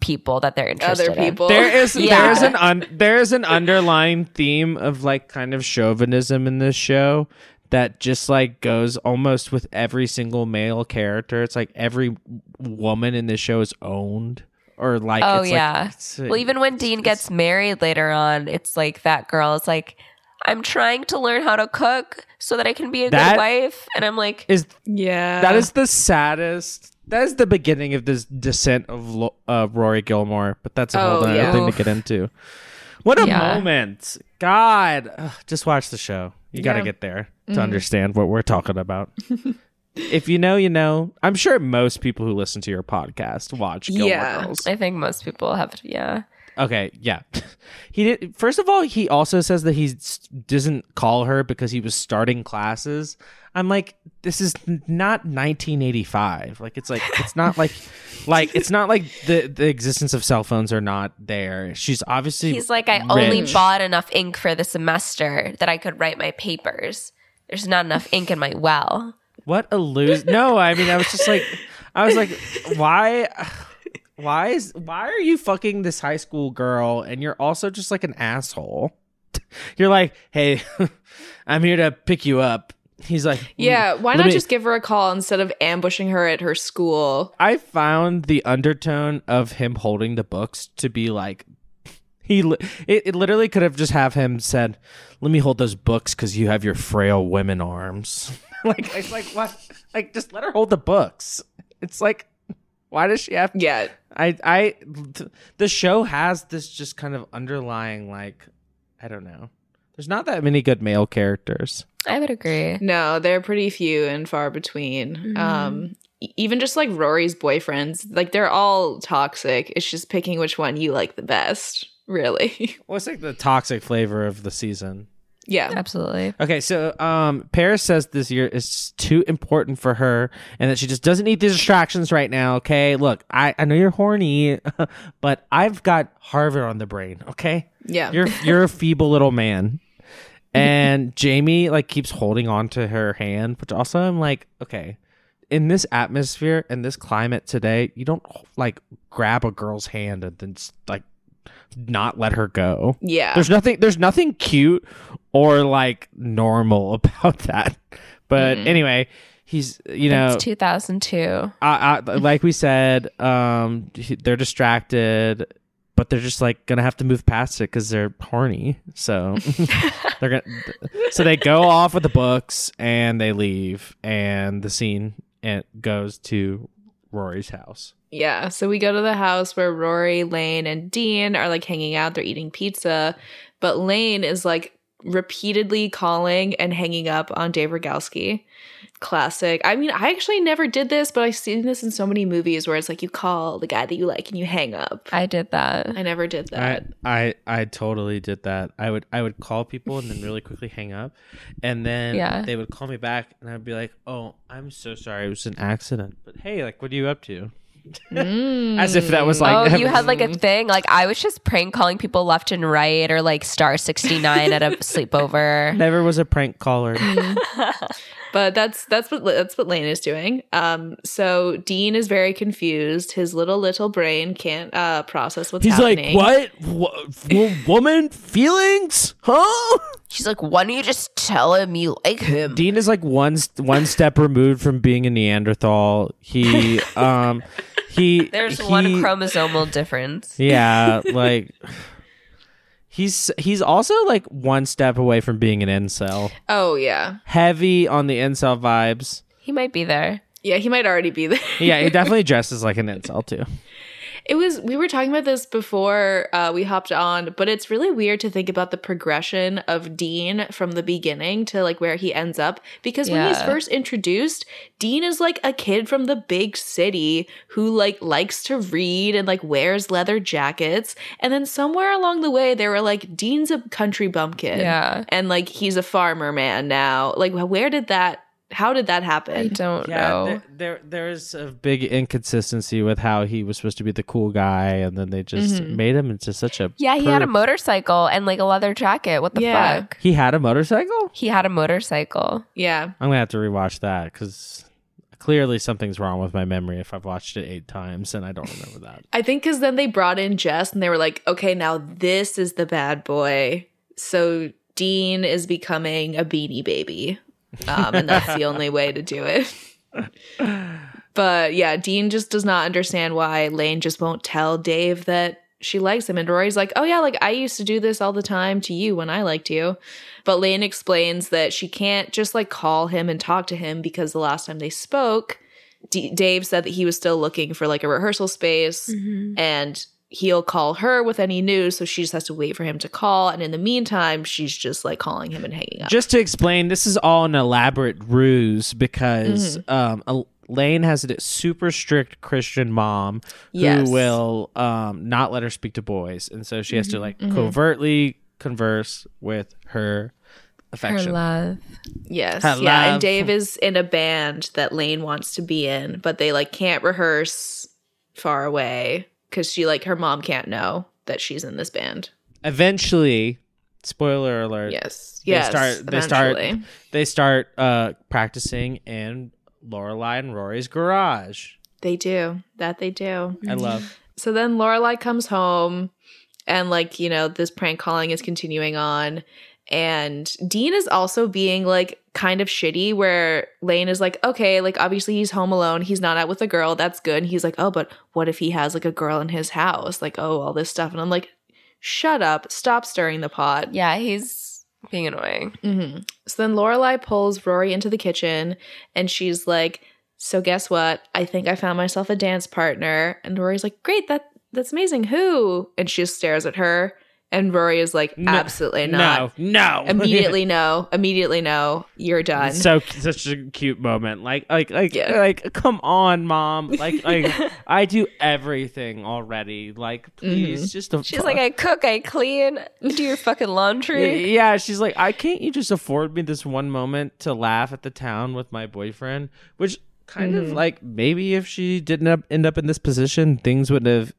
people that they're interested other in. people. There is Yeah. there is an un, there is an underlying theme of like kind of chauvinism in this show that just like goes almost with every single male character. It's like every woman in this show is owned or like Oh it's yeah. Like, it's, well, even when Dean gets married later on, it's like that girl is like, I'm trying to learn how to cook so that I can be a That- good wife. And I'm like, is yeah. that is the saddest. That is the beginning of this descent of uh, Rory Gilmore, but that's a whole Oh, other yeah. thing to get into. What a Yeah. moment! God, Ugh, just watch the show. You got to Yeah. get there to understand what we're talking about. if you know, you know. I'm sure most people who listen to your podcast watch Gilmore Yeah. Girls. I think most people have, yeah. Okay, yeah. He did. First of all, he also says that he doesn't call her because he was starting classes. I'm like, this is not 1985. Like, it's like it's not like, like it's not like the the existence of cell phones are not there. She's obviously He's like, I only bought enough ink for the semester that I could write my papers. There's not enough ink in my well. What a lose! No, I mean, I was just like, I was like, why, why is, why are you fucking this high school girl, and you're also just like an asshole? You're like, hey, I'm here to pick you up. He's like, mm, Yeah, why not me- just give her a call instead of ambushing her at her school? I found the undertone of him holding the books to be like he li- it, it literally could have just have him said, "Let me hold those books cuz you have your frail women arms." like it's like what? Like just let her hold the books. It's like why does she have to? Yeah, I I th- the show has this just kind of underlying like I don't know. There's not that many good male characters. I would agree. no, they're pretty few and far between. Um, e- even just like Rory's boyfriends, like they're all toxic. It's just picking which one you like the best, really. Well, it's like the toxic flavor of the season. Yeah, Absolutely. Okay, so um, Paris says this year is too important for her, and that she just doesn't need the distractions right now. Okay, look, I, I know you're horny, but I've got Harvard on the brain. Okay, yeah. you're you're a feeble little man, and Jamie like keeps holding on to her hand, which also I'm like, okay, in this atmosphere and this climate today, you don't like grab a girl's hand and then s- like not let her go. yeah. There's nothing there's nothing cute or like normal about that. But anyway, he's you know it's 2002. I, I, like we said, um, they're distracted, but they're just like gonna have to move past it because they're horny. So they're gonna, so they go off with the books and they leave, and the scene it goes to Rory's house. Yeah, so we go to the house where Rory, Lane, and Dean are like hanging out. They're eating pizza, but Lane is like repeatedly calling and hanging up on Dave Rygalski. Classic. I mean, I actually never did this, but I've seen this in so many movies where it's like you call the guy that you like and you hang up. I did that. I never did that. I, I I totally did that. I would I would call people and then really quickly hang up, and then Yeah. they would call me back, and I'd be like, "Oh, I'm so sorry, it was an accident." But hey, like, what are you up to? As if that was like oh, you had like a mm-hmm. thing. Like I was just prank calling people left and right, or like star 69 at a sleepover. never was a prank caller. but that's that's what that's what Lane is doing. Um, so Dean is very confused. His little little brain can't uh process what's He's happening. like, "What? what? Woman feelings? Huh?" She's like, "Why don't you just tell him you like him?" Dean is like one one step removed from being a Neanderthal. He um he There's he- one chromosomal difference. Yeah, like he's he's also like one step away from being an incel. Oh yeah, Heavy on the incel vibes. He might be there. yeah. He might already be there. Yeah, he definitely dresses like an incel too. It was we were talking about this before uh, we hopped on, but it's really weird to think about the progression of Dean from the beginning to like where he ends up because when he's first introduced, Dean is like a kid from the big city who like likes to read and like wears leather jackets, and then somewhere along the way they were like Dean's a country bumpkin, Yeah. and like he's a farmer man now. Like where did that? How did that happen? I don't Yeah, know. there, there there's a big inconsistency with how he was supposed to be the cool guy, and then they just mm-hmm. made him into such a yeah, he had a motorcycle and like a leather jacket. What the Yeah. fuck? He had a motorcycle. He had a motorcycle. Yeah. I'm gonna have to rewatch that because clearly something's wrong with my memory if I've watched it eight times and I don't remember that. I think because then they brought in Jess and they were like, okay, now this is the bad boy. So Dean is becoming a beanie baby. Um, and that's the only way to do it. but yeah, Dean just does not understand why Lane just won't tell Dave that she likes him. And Rory's like, oh yeah, like I used to do this all the time to you when I liked you. But Lane explains that she can't just like call him and talk to him because the last time they spoke, D- Dave said that he was still looking for like a rehearsal space and he'll call her with any news. So she just has to wait for him to call. And in the meantime, she's just like calling him and hanging up. Just to explain, this is all an elaborate ruse because um, a- Lane has a super strict Christian mom Yes. who will um, not let her speak to boys, and so she has Mm-hmm. to like covertly converse with her Her affection. love. Yes. Her yeah. love. And Dave is in a band that Lane wants to be in, but they like can't rehearse far away because she like her mom can't know that she's in this band. Eventually, spoiler alert. Yes. They Yes. start. They start. They start uh, practicing in Lorelai and Rory's garage. They do. That they do. I love. So then Lorelai comes home and like, you know, this prank calling is continuing on. And Dean is also being like kind of shitty where Lane is like, okay, like obviously he's home alone. He's not out with a girl. That's good. And he's like, oh, but what if he has like a girl in his house? Like, oh, all this stuff. And I'm like, shut up. Stop stirring the pot. Yeah, he's being annoying. hmm So then Lorelai pulls Rory into the kitchen and she's like, "So guess what? I think I found myself a dance partner." And Rory's like, "Great, that that's amazing. Who?" And she just stares at her, and Rory is like, No, "Absolutely not." No, no. Immediately no. Immediately no. You're done. so such a cute moment. Like, like, like, Yeah. like. Come on, mom. Like, like. I do everything already. Like, please, just. A She's like, I cook, I clean, do your fucking laundry. Yeah, she's like, I can't you just afford me this one moment to laugh at the town with my boyfriend? Which kind Mm-hmm. of like maybe if she didn't end up in this position, things would have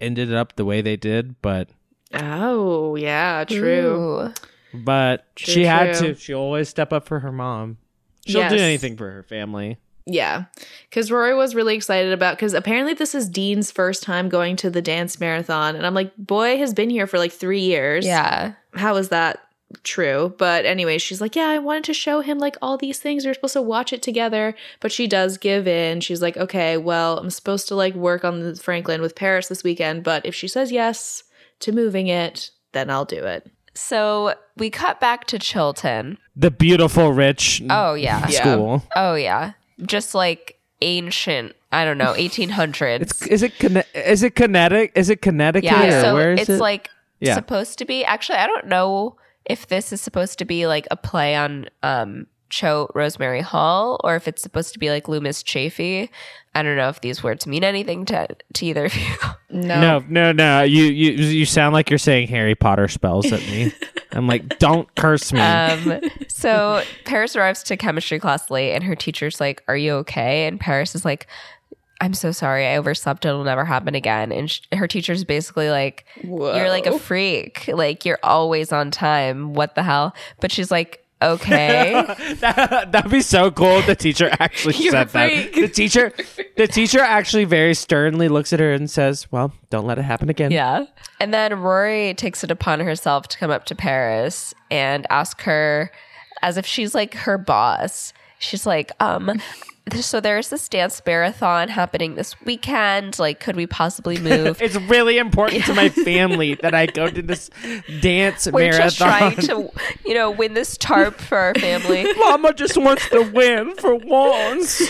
ended up the way they did. But oh yeah, true. Ooh. but True, she had true. to. She always step up for her mom. She'll do anything for her family. Yeah. Because Rory was really excited about because apparently this is Dean's first time going to the dance marathon. And I'm like, boy has been here for like three years. Yeah. how is that true? But anyway, she's like, yeah, I wanted to show him like all these things. We are supposed to watch it together. But she does give in. She's like, okay, well, I'm supposed to like work on the Franklin with Paris this weekend. But if she says yes to moving it, then I'll do it. So we cut back to Chilton. The beautiful rich Oh, yeah. Yeah. school. Oh, yeah. Just like ancient, I don't know, 1800s. It's is it Conne- is it Connecticut? Is it Connecticut? yeah. or So where is it's it? like Yeah. supposed to be. Actually, I don't know if this is supposed to be like a play on um Choate Rosemary Hall or if it's supposed to be like Loomis Chafee. I don't know if these words mean anything to to either of you. No, no, no. You you you sound like you're saying Harry Potter spells at me. I'm like, don't curse me. Um, so Paris arrives to chemistry class late, and her teacher's like, "Are you okay?" And Paris is like, "I'm so sorry. I overslept. It'll never happen again." And sh- her teacher's basically like, "You're like a freak. Like you're always on time. What the hell?" But she's like, "Okay." that, that'd be so cool. if The teacher actually said that. The teacher, the teacher actually very sternly looks at her and says, "Well, don't let it happen again." Yeah. And then Rory takes it upon herself to come up to Paris and ask her as if she's like her boss. She's like, um, so there's this dance marathon happening this weekend. Like, could we possibly move? It's really important to my family that I go to this dance We're marathon. just trying to, you know, win this tarp for our family. Mama just wants to win for once.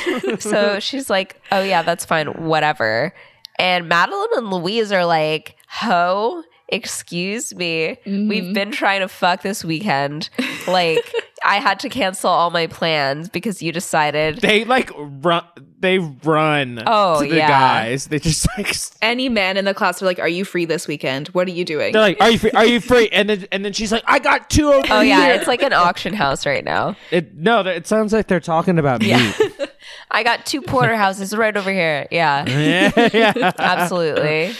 so she's like, "Oh yeah, that's fine, whatever." And Madeline and Louise are like, "Ho, excuse me, we've mm-hmm. been trying to fuck this weekend. Like, I had to cancel all my plans because you decided." they like run. They run. Oh, to the yeah. guys. They just like. Any man in the class are like, are you free this weekend? What are you doing? They're like, "Are you free? Are you free?" And then and then she's like, "I got two over Oh yeah, here." it's like an auction house right now. It, no, it sounds like they're talking about me. I got two porterhouses right over here. Yeah. yeah, yeah. Absolutely.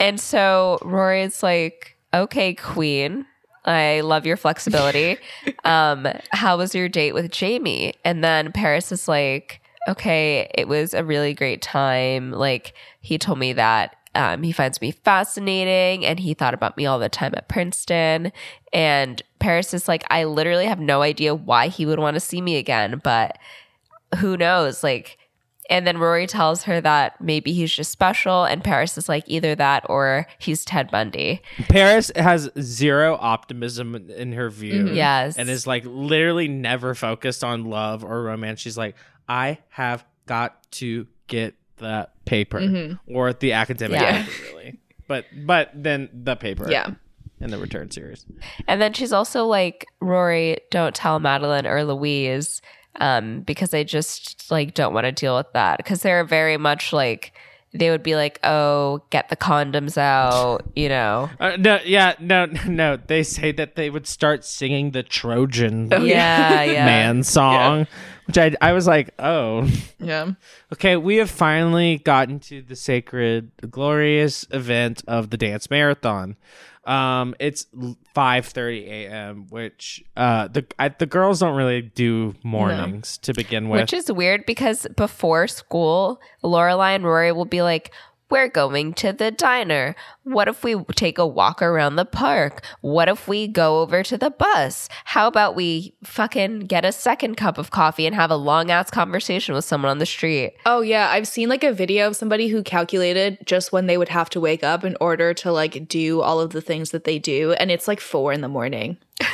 And so Rory's like, okay, queen. I love your flexibility. Um, how was your date with Jamie? And then Paris is like, okay, it was a really great time. Like, he told me that um, he finds me fascinating and he thought about me all the time at Princeton. And Paris is like, I literally have no idea why he would want to see me again, but who knows? Like, and then Rory tells her that maybe he's just special, and Paris is like either that or he's Ted Bundy. Paris has zero optimism in her view. Mm-hmm. Yes. And is like literally never focused on love or romance. She's like, I have got to get the paper mm-hmm. or the academic Yeah. paper, really. But but then the paper. yeah. And the return series. And then she's also like, Rory, don't tell Madeline or Louise um, because I just like don't want to deal with that because they're very much like they would be like, "Oh, get the condoms out," you know. Uh, no, yeah, no, no. They say that they would start singing the Trojan yeah, yeah. Man song, which I I was like, oh, Yeah. okay. We have finally gotten to the sacred, glorious event of the dance marathon. Um, it's five thirty a.m., which uh the I, the girls don't really do mornings to begin with. Which is weird because before school, Lorelai and Rory will be like, We're going to the diner. What if we take a walk around the park? What if we go over to the bus? How about we fucking get a second cup of coffee and have a long ass conversation with someone on the street? Oh yeah, I've seen like a video of somebody who calculated just when they would have to wake up in order to like do all of the things that they do, and it's like four in the morning.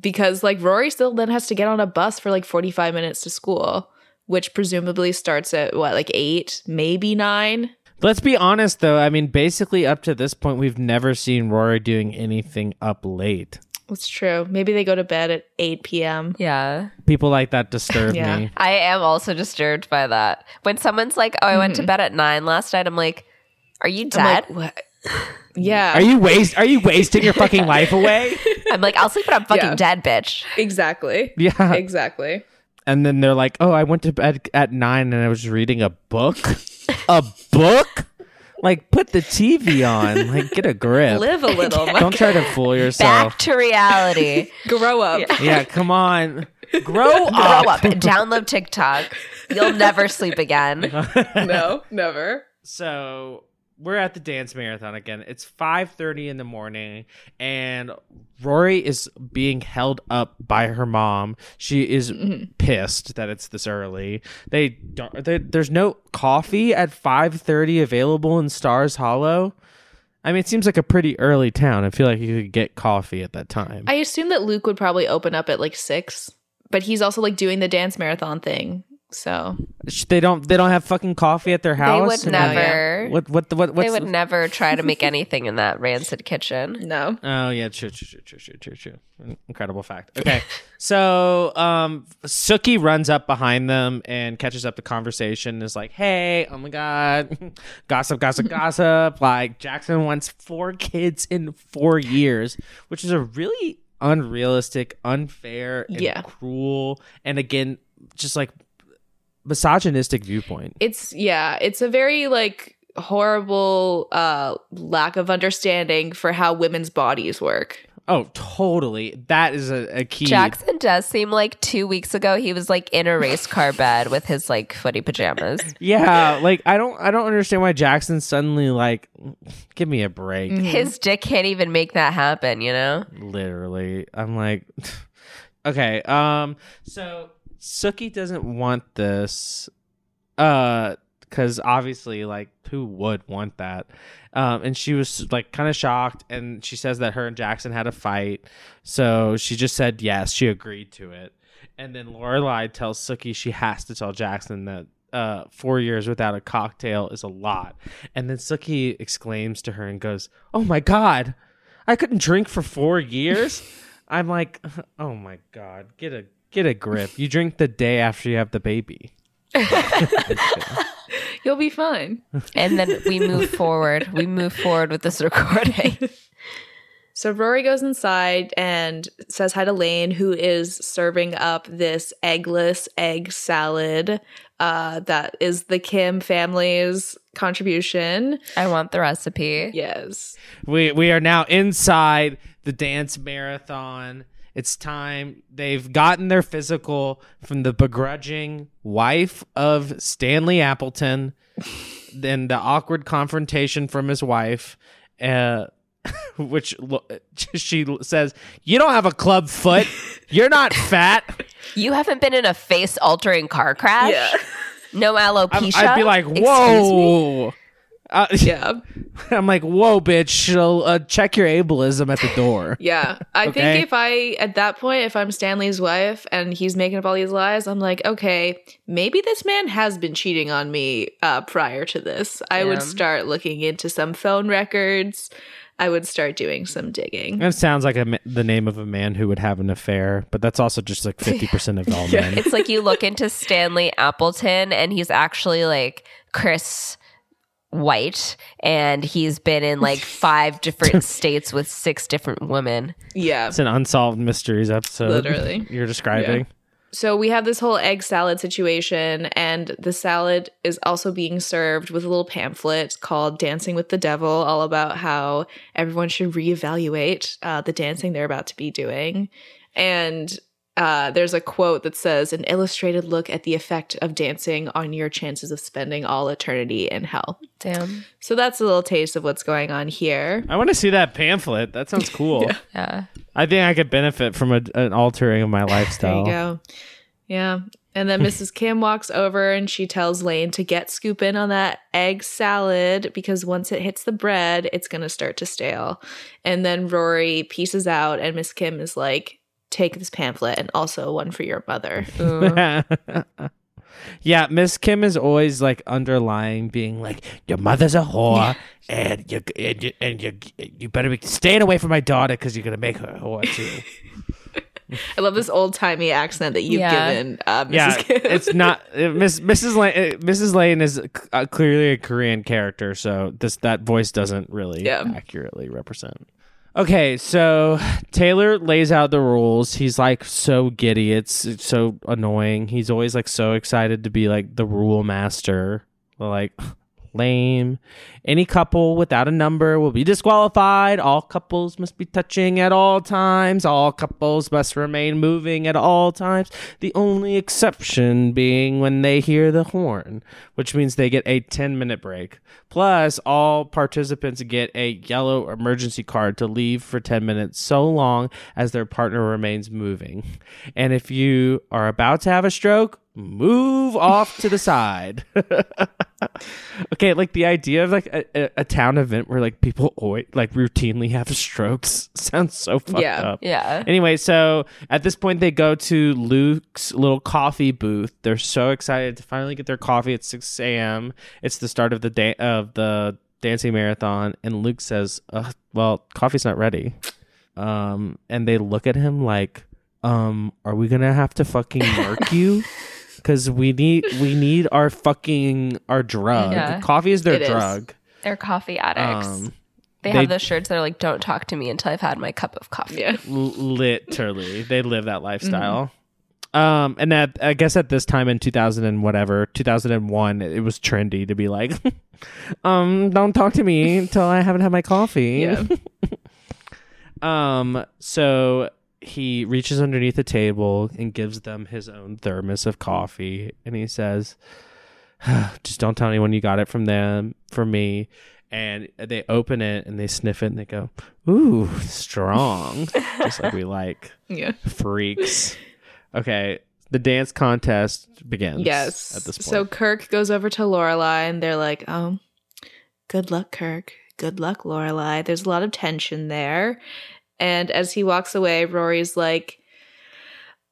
because like Rory still then has to get on a bus for like 45 minutes to school, which presumably starts at what, like eight, maybe nine? Let's be honest, though. I mean, basically, up to this point, we've never seen Rory doing anything up late. That's true. Maybe they go to bed at 8 p.m. Yeah. People like that disturb Yeah. me. I am also disturbed by that. When someone's like, Oh, I went to mm-hmm. bed at nine last night, I'm like, Are you dead? like, what? Yeah. Are you waste? Are you wasting your fucking life away? I'm like, I'll sleep when I'm fucking Yeah. dead, bitch. exactly. Yeah. Exactly. And then they're like, "Oh, I went to bed at nine and I was reading a book. a book? Like, put the TV on. Like, get a grip. Live a little. my Don't try to fool yourself. Back to reality. Grow up. yeah, come on. Grow Grow up. up. Download TikTok. You'll never sleep again. no, never. So we're at the dance marathon again. It's five thirty in the morning, and Rory is being held up by her mom. She is mm-hmm. pissed that it's this early. They don't. They, there's no coffee at five thirty available in Stars Hollow. I mean, it seems like a pretty early town. I feel like you could get coffee at that time. I assume that Luke would probably open up at like six, but he's also like doing the dance marathon thing. So they don't. They don't have fucking coffee at their house. They would never. What? What? What? What's They would never try to make anything in that rancid kitchen. no. Oh yeah, true, true, true, true, true, true, true. Incredible fact. Okay, so um, Sookie runs up behind them and catches up the conversation. and Is like, hey, oh my god, gossip, gossip, gossip. Like Jackson wants four kids in four years, which is a really unrealistic, unfair, and Yeah. cruel, and again, just like misogynistic viewpoint. It's yeah, it's a very like horrible uh lack of understanding for how women's bodies work. Oh, totally. That is a, a key. Jackson does seem like two weeks ago he was like in a race car bed with his like footy pajamas. Yeah, like I don't I don't understand why Jackson suddenly like give me a break. His dick can't even make that happen, you know? Literally. I'm like okay, um so Sookie doesn't want this uh cuz obviously like who would want that? Um and she was like kind of shocked and she says that her and Jackson had a fight. So she just said yes, she agreed to it. And then Lorelai tells Sookie she has to tell Jackson that uh, four years without a cocktail is a lot. And then Sookie exclaims to her and goes, "Oh my god, I couldn't drink for four years." I'm like, "Oh my god, get a get a grip. You drink the day after you have the baby." You'll be fine. And then we move forward. We move forward with this recording. So Rory goes inside and says hi to Lane, who is serving up this eggless egg salad. Uh, that is the Kim family's contribution. I want the recipe. Yes. We we are now inside the dance marathon. It's time. They've gotten their physical from the begrudging wife of Stanley Appleton, then the awkward confrontation from his wife, uh, which she says, "You don't have a club foot. You're not fat." You haven't been in a face altering car crash? Yeah. No I'm- alopecia? I'd be like, Excuse me? "Whoa." Uh, Yeah. I'm like, whoa, bitch! Uh, check your ableism at the door. Yeah. I Okay. think if I, at that point, if I'm Stanley's wife and he's making up all these lies, I'm like, okay, maybe this man has been cheating on me uh, prior to this. I would start looking into some phone records. I would start doing some digging. That sounds like a, the name of a man who would have an affair, but that's also just like 50% of all men. It's like you look into Stanley Appleton and he's actually like Chris White and he's been in like five different states with six different women. Yeah. It's an unsolved mysteries episode. Literally. You're describing. So we have this whole egg salad situation, and the salad is also being served with a little pamphlet called Dancing with the Devil, all about how everyone should reevaluate uh, the dancing they're about to be doing. And uh, there's a quote that says, An illustrated look at the effect of dancing on your chances of spending all eternity in hell. Damn. So that's a little taste of what's going on here. I want to see that pamphlet. That sounds cool. Yeah. I think I could benefit from a, an altering of my lifestyle. There you go. Yeah. And then Mrs. Kim walks over and she tells Lane to get scoop in on that egg salad because once it hits the bread, it's going to start to stale. And then Rory pieces out and Miss Kim is like, take this pamphlet and also one for your mother. yeah, Miss Kim is always like underlying, being like, "Your mother's a whore, and you and you and you you better be staying away from my daughter because you're gonna make her a whore too." I love this old timey accent that you've Yeah. given uh, Mrs. yeah, Kim. it's not uh, Miss Mrs. Lane. uh, Mrs. Lane is uh, clearly a Korean character, so this that voice doesn't really Yeah. accurately represent. Okay, so Taylor lays out the rules. He's like so giddy. It's, it's so annoying. He's always like so excited to be like the rule master. Like lame. Any couple without a number will be disqualified. All couples must be touching at all times. All couples must remain moving at all times. The only exception being when they hear the horn, which means they get a 10 minute break. Plus, all participants get a yellow emergency card to leave for 10 minutes so long as their partner remains moving. And if you are about to have a stroke, move off to the side. okay, like the idea of like a, a, town event where like people always like routinely have strokes sounds so fucked Yeah. up. Yeah. Anyway, so at this point they go to Luke's little coffee booth. They're so excited to finally get their coffee at 6 a.m. It's the start of the day of the dancing marathon, and Luke says, uh, "Well, coffee's not ready." Um, and they look at him like, "Um, are we gonna have to fucking work you?" Because we need we need our fucking our drug. Yeah. Coffee is their It is. drug. They're coffee addicts. Um, they, they- have those shirts that are like, don't talk to me until I've had my cup of coffee. yeah. L- literally they live that lifestyle um and at i guess at this time in 2000 and whatever 2001 it was trendy to be like um don't talk to me until i haven't had my coffee Yeah. um so he reaches underneath the table and gives them his own thermos of coffee and he says just don't tell anyone you got it from them from me and they open it and they sniff it and they go ooh strong just like we like Yeah. freaks okay the dance contest begins Yes. at this point So Kirk goes over to Lorelai and they're like, "Oh, good luck, Kirk. Good luck, Lorelai." There's a lot of tension there. And as he walks away, Rory's like,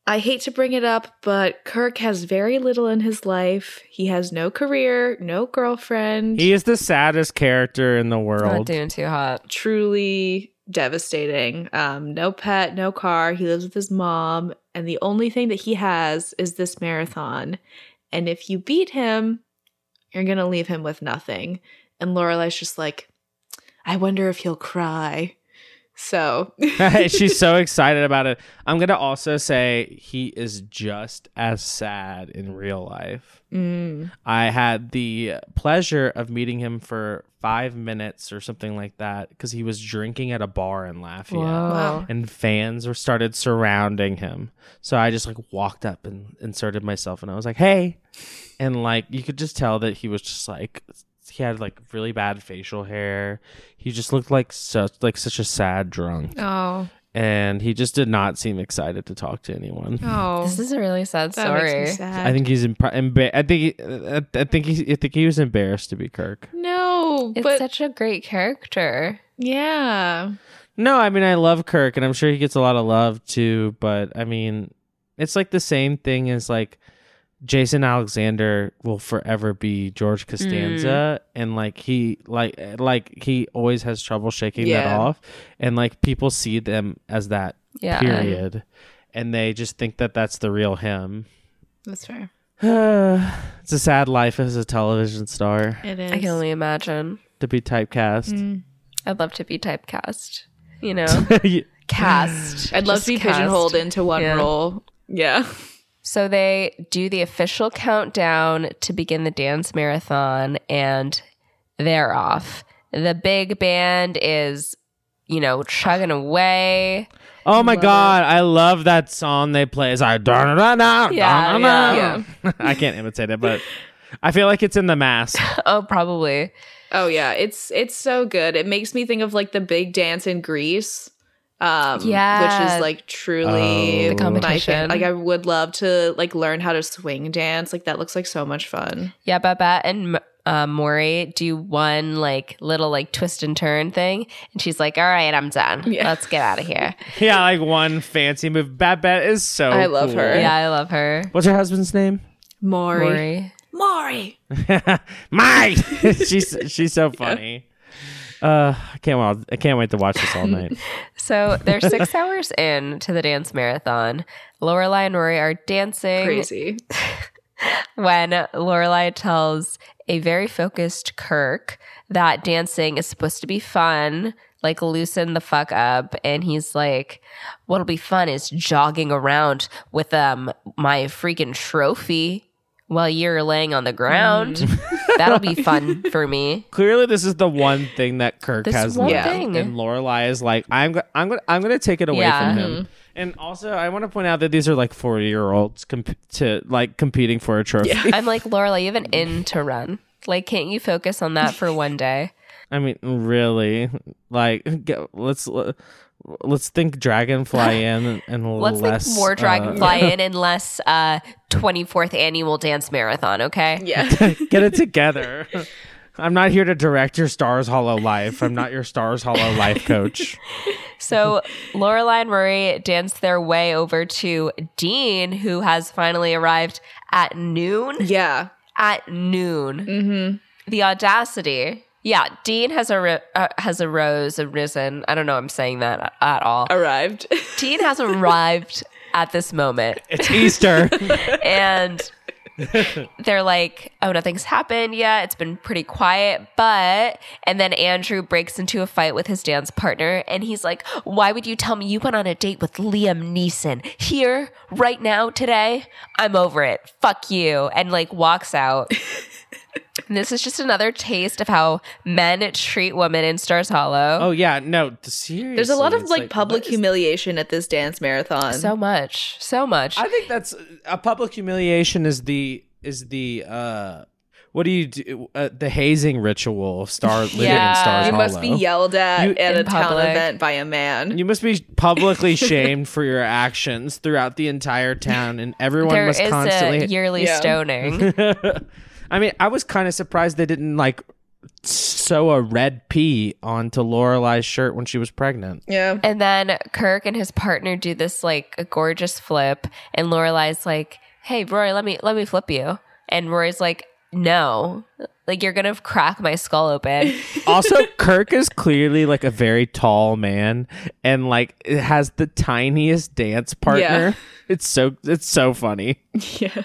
I hate to bring it up, but Kirk has very little in his life. He has no career, no girlfriend. he is the saddest character in the world. Not world doing too hot. truly devastating. Um, no pet, no car. He lives with his mom, and the only thing that he has is this marathon. And if you beat him, you're gonna leave him with nothing. And Lorelai's just like, I wonder if he'll cry. So She's so excited about it. I'm gonna also say he is just as sad in real life. Mm, I had the pleasure of meeting him for five minutes or something like that because he was drinking at a bar in Lafayette. Wow. And fans were started surrounding him. So I just like walked up and inserted myself and I was like, hey. And like you could just tell that he was just like he had like really bad facial hair. He just looked like such like such a sad drunk. oh, And he just did not seem excited to talk to anyone. oh, This is a really sad that makes story. me sad. I think he's imp- emba- I think he, I I think he I think he was embarrassed to be Kirk. no, It's but such a great character. yeah, No, I mean I love Kirk and I'm sure he gets a lot of love too, but I mean it's like the same thing as like Jason Alexander will forever be George Costanza, and like he like like he always has trouble shaking that off, and like people see them as that Yeah. period, and they just think that that's the real him. That's fair. it's a sad life as a television star It is. I can only imagine. to be typecast. Mm. I'd love to be typecast. You know, cast. I'd love Just to be cast. pigeonholed into one Yeah. role. Yeah. So they do the official countdown to begin the dance marathon and they're off. The big band is, you know, chugging away. Oh my Love god, I love that song they play. It's like da da da Yeah, yeah. I can't imitate it, but I feel like it's in the mask. Oh, probably. Oh yeah, it's it's so good. It makes me think of like the big dance in Grease. Um Yeah. which is like truly Oh. The my competition. fan- Like I would love to like learn how to swing dance. Like that looks like so much fun. Yeah, Babette and uh, Morey do one like little like twist and turn thing, and she's like, "All right, I'm done. Yeah. Let's get out of here." yeah, like one fancy move. Babette is so I love cool. her. yeah, I love her. What's her husband's name? Morey. Morey. Morey. My she's she's so funny. Uh I can't wait I can't wait to watch this all night. So they're six hours in to the dance marathon. Lorelai and Rory are dancing. Crazy. when Lorelai tells a very focused Kirk that dancing is supposed to be fun, like loosen the fuck up, and he's like, "What'll be fun is jogging around with um my freaking trophy." While you're laying on the ground, mm. that'll be fun for me. Clearly this is the one thing that Kirk This has one left. thing. And Lorelai is like, I'm go- I'm gonna I'm gonna take it away Yeah. from him. And also I want to point out that these are like 40 year olds comp- to like competing for a trophy. I'm like, Lorelai, you have an in to run. Like, can't you focus on that for one day? I mean, really, like get, let's let's think Dragonfly in and Let's less think more uh, Dragonfly Inn and less uh, 24th annual dance marathon, okay? Yeah. get it together. I'm not here to direct your Stars Hollow life. I'm not your Stars Hollow life coach. So Lorelai and Rory dance their way over to Dean, who has finally arrived at noon. yeah. At noon. Mm-hmm. The audacity. Yeah, Dean has a uh, has arose, arisen. I don't know. I'm saying that at all. Arrived. Dean has arrived at this moment, It's Easter. and they're like, "Oh, nothing's happened yet. It's been pretty quiet." But and then Andrew breaks into a fight with his dance partner, and he's like, "Why would you tell me you went on a date with Liam Neeson here right now today? I'm over it. Fuck you!" And like walks out. And this is just another taste of how men treat women in Stars Hollow. oh yeah, no, seriously. There's a lot of it's like, public what is- humiliation at this dance marathon. so much, so much. I think that's a public humiliation. Is the is the uh, what do you do? Uh, the hazing ritual of star living Yeah. in Stars you Hollow. must be yelled at You- at in a town event by a man. You must be publicly shamed for your actions throughout the entire town, and everyone there must is constantly. a yearly Yeah. stoning. I mean, I was kind of surprised they didn't like sew a red P onto Lorelai's shirt when she was pregnant. yeah. And then Kirk and his partner do this like a gorgeous flip, and Lorelai's like, "Hey, Rory, let me let me flip you." And Rory's like, "No, like you're gonna crack my skull open." Also, Kirk is clearly like a very tall man, and like it has the tiniest dance partner. Yeah. It's so it's so funny. Yeah.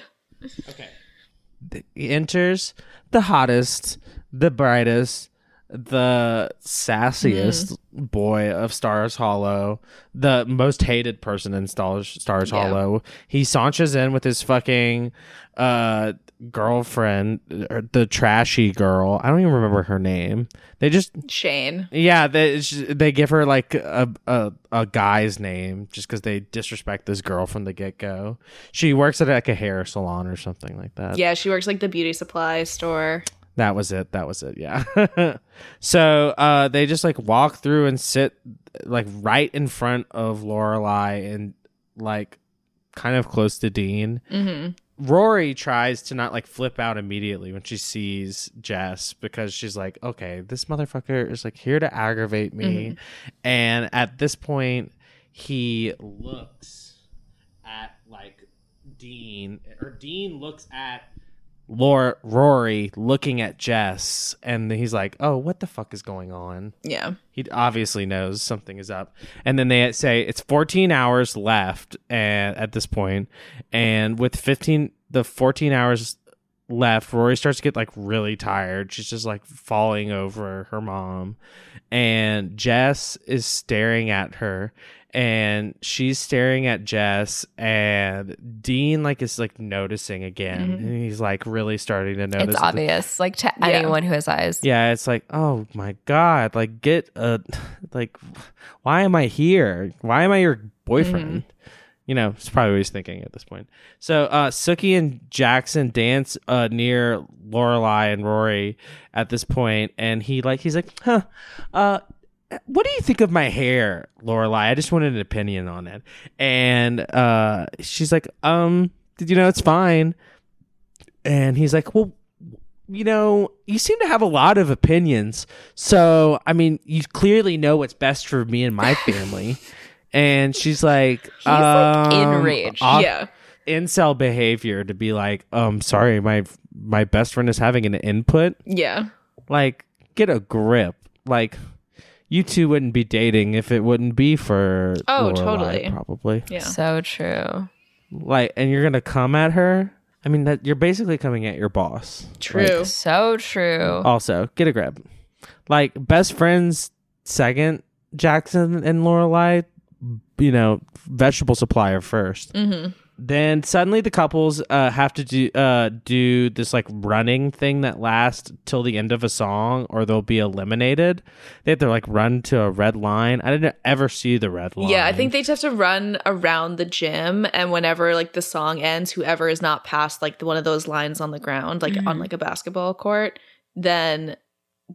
He enters the hottest, the brightest, the sassiest boy of Stars Hollow, the most hated person in Stars Stars Yeah. Hollow. He saunches in with his fucking uh girlfriend, or the trashy girl. I don't even remember her name. They just Shane. yeah, they they give her like a a, a guy's name just because they disrespect this girl from the get go. She works at like a hair salon or something like that. Yeah, she works like the beauty supply store. That was it. That was it. Yeah. so uh, they just like walk through and sit like right in front of Lorelai and like kind of close to Dean. Mm-hmm. Rory tries to not like flip out immediately when she sees Jess because she's like, okay, this motherfucker is like here to aggravate me. Mm-hmm. And at this point, he looks at like Dean, or Dean looks at Laura, Rory looking at Jess, and he's like, "Oh, what the fuck is going on?" Yeah. He obviously knows something is up. And then they say it's 14 hours left and at this point, and with 15 the 14 hours left, Rory starts to get like really tired. She's just like falling over her mom, and Jess is staring at her and she's staring at Jess and Dean like is like noticing again. Mhm. And he's like really starting to notice. It's obvious, like to Yeah. anyone who has eyes. Yeah, it's like, oh my god, like get a like why am I here? Why am I your boyfriend? You know, it's probably what he's thinking at this point. So uh Sookie and Jackson dance uh near Lorelai and Rory at this point, and he like he's like, huh, uh what do you think of my hair, Lorelai? I just wanted an opinion on it. And uh she's like, um, did you know, it's fine. And he's like, well, you know, you seem to have a lot of opinions. So, I mean, you clearly know what's best for me and my family. and she's like, He's, like, um, enraged. off- yeah. Incel behavior to be like, um, sorry, my my best friend is having an input. Yeah. Like, get a grip. Like, you two wouldn't be dating if it wouldn't be for Oh, Lorelai, totally. probably. Yeah. So true. Like, and you're gonna come at her. I mean, that you're basically coming at your boss. True. So true. Also, get a grab. Like best friends, second Jackson and Lorelai. You know, vegetable supplier 1st Mm-hmm. Then suddenly the couples uh, have to do uh, do this like running thing that lasts till the end of a song, or they'll be eliminated. They have to like run to a red line. I didn't ever see the red line. Yeah, I think they just have to run around the gym, and whenever like the song ends, whoever is not past like one of those lines on the ground, like on like a basketball court, then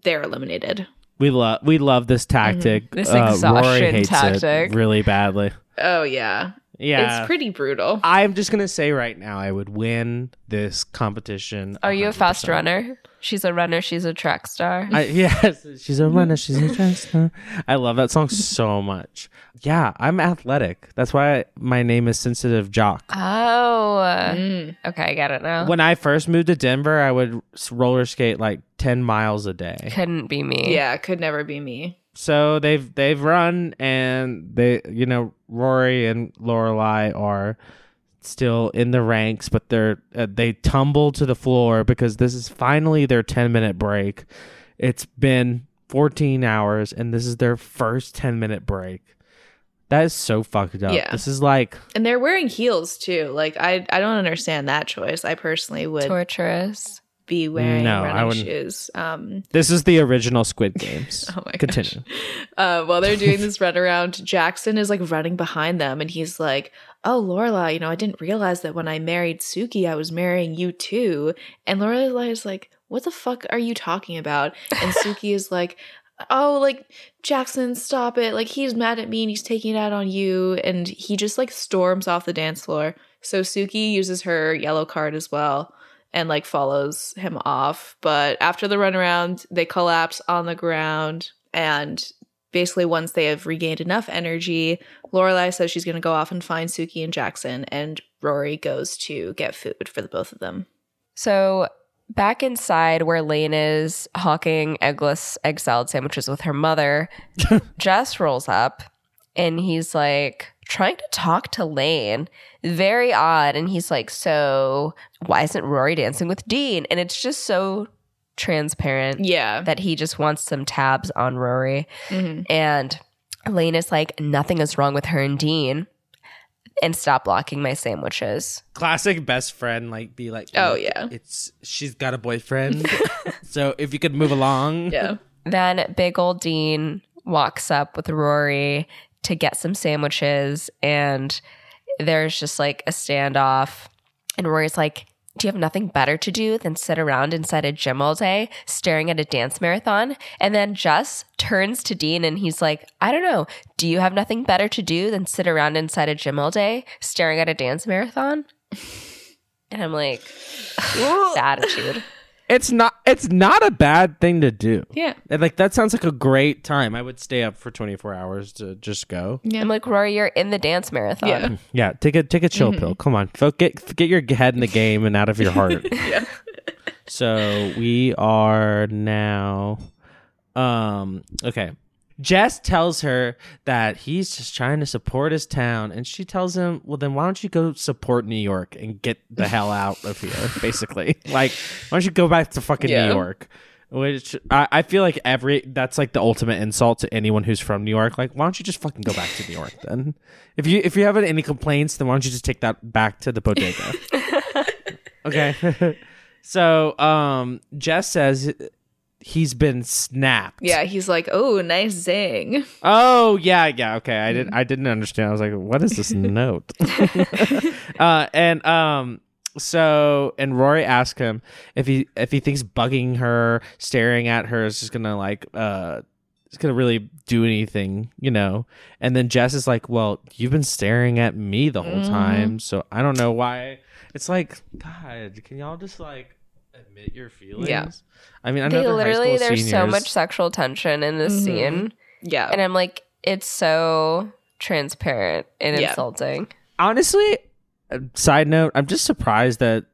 they're eliminated. we love we love this tactic. This Uh, Rory exhaustion hates tactic. it really badly. Oh yeah, Yeah, it's pretty brutal. I'm just gonna say right now, I would win this competition. Are you a fast runner? She's a runner. She's a track star. I, yes, she's a runner. She's a track star. I love that song so much. Yeah, I'm athletic. That's why my name is Sensitive Jock. Oh, Mm. okay, I get it now. When I first moved to Denver, I would roller skate like ten miles a day. Couldn't be me. Yeah, could never be me. So they've they've run and they you know Rory and Lorelai are still in the ranks, but they're uh, they tumble to the floor because this is finally their ten minute break. It's been fourteen hours, and this is their first ten minute break. That is so fucked up. Yeah. This is like And they're wearing heels too. Like I, I don't understand that choice. I personally would Torturous. Be wearing No, running shoes. Um, this is the original Squid Games. Oh my. Continue. uh, while they're doing this run around, Jackson is like running behind them, and he's like, "Oh, Lorelai, you know, I didn't realize that when I married Sookie, I was marrying you too." And Lorelai is like, "What the fuck are you talking about?" And Sookie is like, "Oh, like Jackson, stop it! Like he's mad at me and he's taking it out on you." And he just like storms off the dance floor. So Sookie uses her yellow card as well and like follows him off. But after the runaround, they collapse on the ground. And basically, once they have regained enough energy, Lorelai says she's going to go off and find Sookie and Jackson, and Rory goes to get food for the both of them. So back inside where Lane is hawking eggless egg salad sandwiches with her mother, Jess rolls up and he's like trying to talk to Lane. Very odd. And he's like, So why isn't Rory dancing with Dean? And it's just so transparent Yeah. that he just wants some tabs on Rory. Mhm. And Lane is like, Nothing is wrong with her and Dean. And stop blocking my sandwiches. Classic best friend, like be like, Oh, yeah. it's she's got a boyfriend, so if you could move along, Yeah. Then big old Dean walks up with Rory to get some sandwiches, and there's just like a standoff. And Rory's like, Do you have nothing better to do than sit around inside a gym all day staring at a dance marathon? And then Jess turns to Dean and he's like, I don't know. Do you have nothing better to do than sit around inside a gym all day staring at a dance marathon? And I'm like, attitude. It's not it's not a bad thing to do. Yeah. And, Like that sounds like a great time. I would stay up for 24 hours to just go. Yeah. I'm like, Rory, you're in the dance marathon. Yeah. Yeah, take a take a chill pill. Come on, Fo- get get your head in the game and out of your heart. Yeah. So we are now um okay. Jess tells her that he's just trying to support his town and she tells him, "Well then why don't you go support New York and get the hell out of here?" basically. Like, why don't you go back to fucking Yeah. New York? Which I, I feel like every that's like the ultimate insult to anyone who's from New York. Like, why don't you just fucking go back to New York then? If you if you have any complaints, then why don't you just take that back to the bodega? okay. so um Jess says he's been snapped. Yeah, he's like, "Oh, nice zing." Oh yeah, yeah. Okay, I didn't. I didn't understand. I was like, "What is this note?" uh, and um, so and Rory asked him if he if he thinks bugging her, staring at her is just gonna like uh, it's gonna really do anything, you know. And then Jess is like, "Well, you've been staring at me the whole time, so I don't know why." It's like, God, can y'all just like admit your feelings? Yeah. I mean, I know They they're high literally, school there's so much sexual tension in this Mhm. scene. Yeah. And I'm like, it's so transparent and Yeah. insulting. honestly uh, side note i'm just surprised that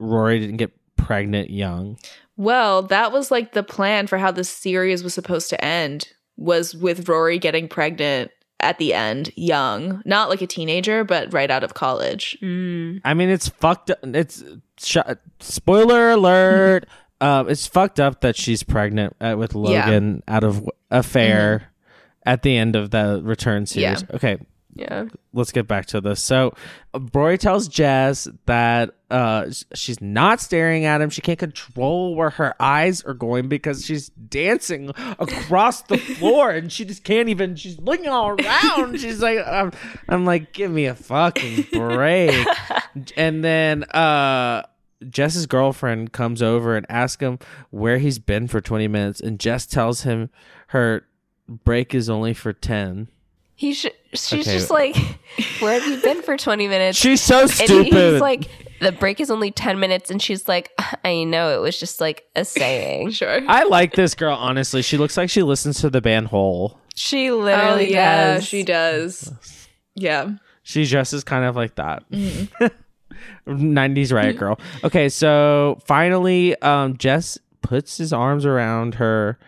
rory didn't get pregnant young Well, that was like the plan for how the series was supposed to end was with Rory getting pregnant at the end, young, not like a teenager, but right out of college. i mean it's fucked up it's sh- spoiler alert um it's fucked up that she's pregnant uh, with Yeah. logan out of affair at the end of the return Yeah. series okay Yeah. let's get back to this. So, uh, tells Jess that uh, she's not staring at him. She can't control where her eyes are going because she's dancing across the floor and she just can't even. She's looking all around. She's like, I'm, I'm like, give me a fucking break. and then uh, Jess's girlfriend comes over and asks him where he's been for 20 minutes, and Jess tells him her break is only for 10. He sh- she's Okay. just like, where have you been for 20 minutes? She's so and stupid. he's like, the break is only 10 minutes. And she's like, I know it was just like a saying. Sure. I like this girl, honestly. She looks like she listens to the band Hole. She Oh, literally yeah, does. she does. Yeah. She dresses kind of like that. 90s riot girl. Okay, so finally, um, Jess puts his arms around her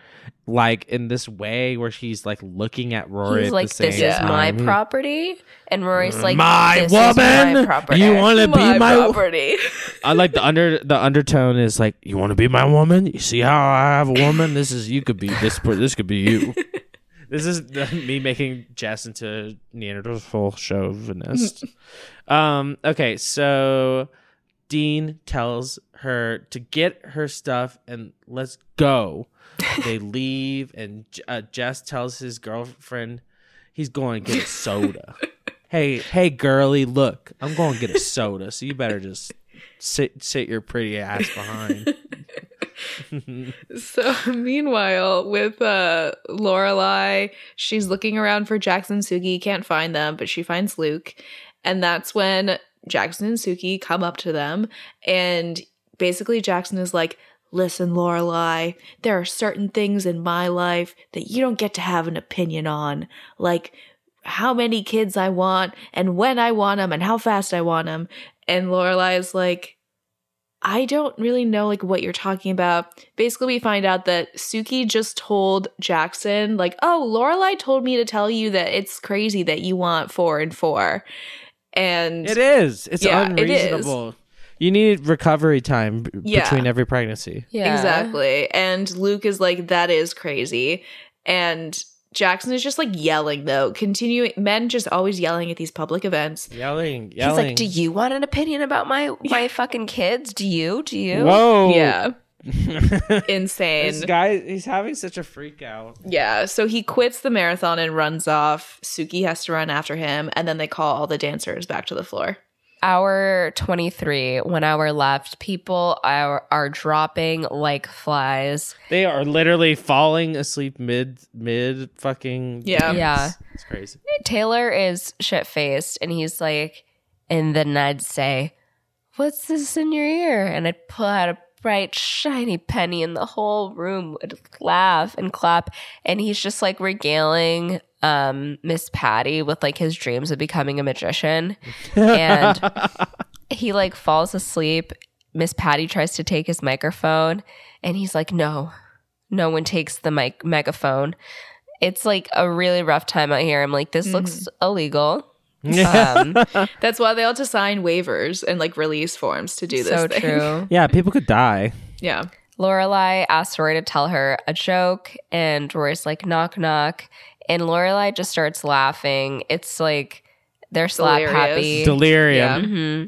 like in this way where she's like looking at Rory He's at like, this is my property. And Rory's like, my my woman, property. you want to be my? property. I like the under the undertone is like, you want to be my woman? You see how I have a woman? This is you could be this. This could be you. this is the, me making Jess into Neanderthal chauvinist. um. Okay, so Dean tells her to get her stuff and let's go. They leave, and uh, Jess tells his girlfriend he's going to get a soda. hey, hey, girly, look, I'm going to get a soda, so you better just sit sit your pretty ass behind. So meanwhile, with uh Lorelai, she's looking around for Jackson and Sookie, can't find them, but she finds Luke. And that's when Jackson and Sookie come up to them and basically Jackson is like, Listen, Lorelai, there are certain things in my life that you don't get to have an opinion on. Like how many kids I want and when I want them and how fast I want them. And Lorelai is like, I don't really know like what you're talking about. Basically, we find out that Sookie just told Jackson, like, oh, Lorelai told me to tell you that it's crazy that you want four and four. And it is. It's Yeah, it is. Unreasonable. You need recovery time b- Yeah. between every pregnancy. Yeah. Exactly. And Luke is like, that is crazy. And Jackson is just like yelling though, continuing men just always yelling at these public events. Yelling, He's like, do you want an opinion about my my fucking kids? Do you? Do you? Whoa. Yeah. Insane. This guy, he's having such a freak out. Yeah, so he quits the marathon and runs off. Sookie has to run after him, and then they call all the dancers back to the floor. Hour 23, one hour left. People are, are dropping like flies. They are literally falling asleep mid mid fucking. Yeah. Yeah. It's crazy. Taylor is shit faced and he's like, and then I'd say, What's this in your ear? And I'd pull out a bright, shiny penny, and the whole room would laugh and clap. And he's just like regaling um, Miss Patty with like his dreams of becoming a magician. And he like falls asleep. Miss Patty tries to take his microphone, and he's like, no, no one takes the mic- megaphone. It's like a really rough time out here. I'm like, this looks illegal. Um, That's why they all have to sign waivers and like release forms to do this. so thing. true. Yeah, people could die. Yeah. Lorelai asks Rory to tell her a joke, and Rory's like, knock, knock. And Lorelai just starts laughing. It's like they're slap Delirious. happy. Delirium. hmm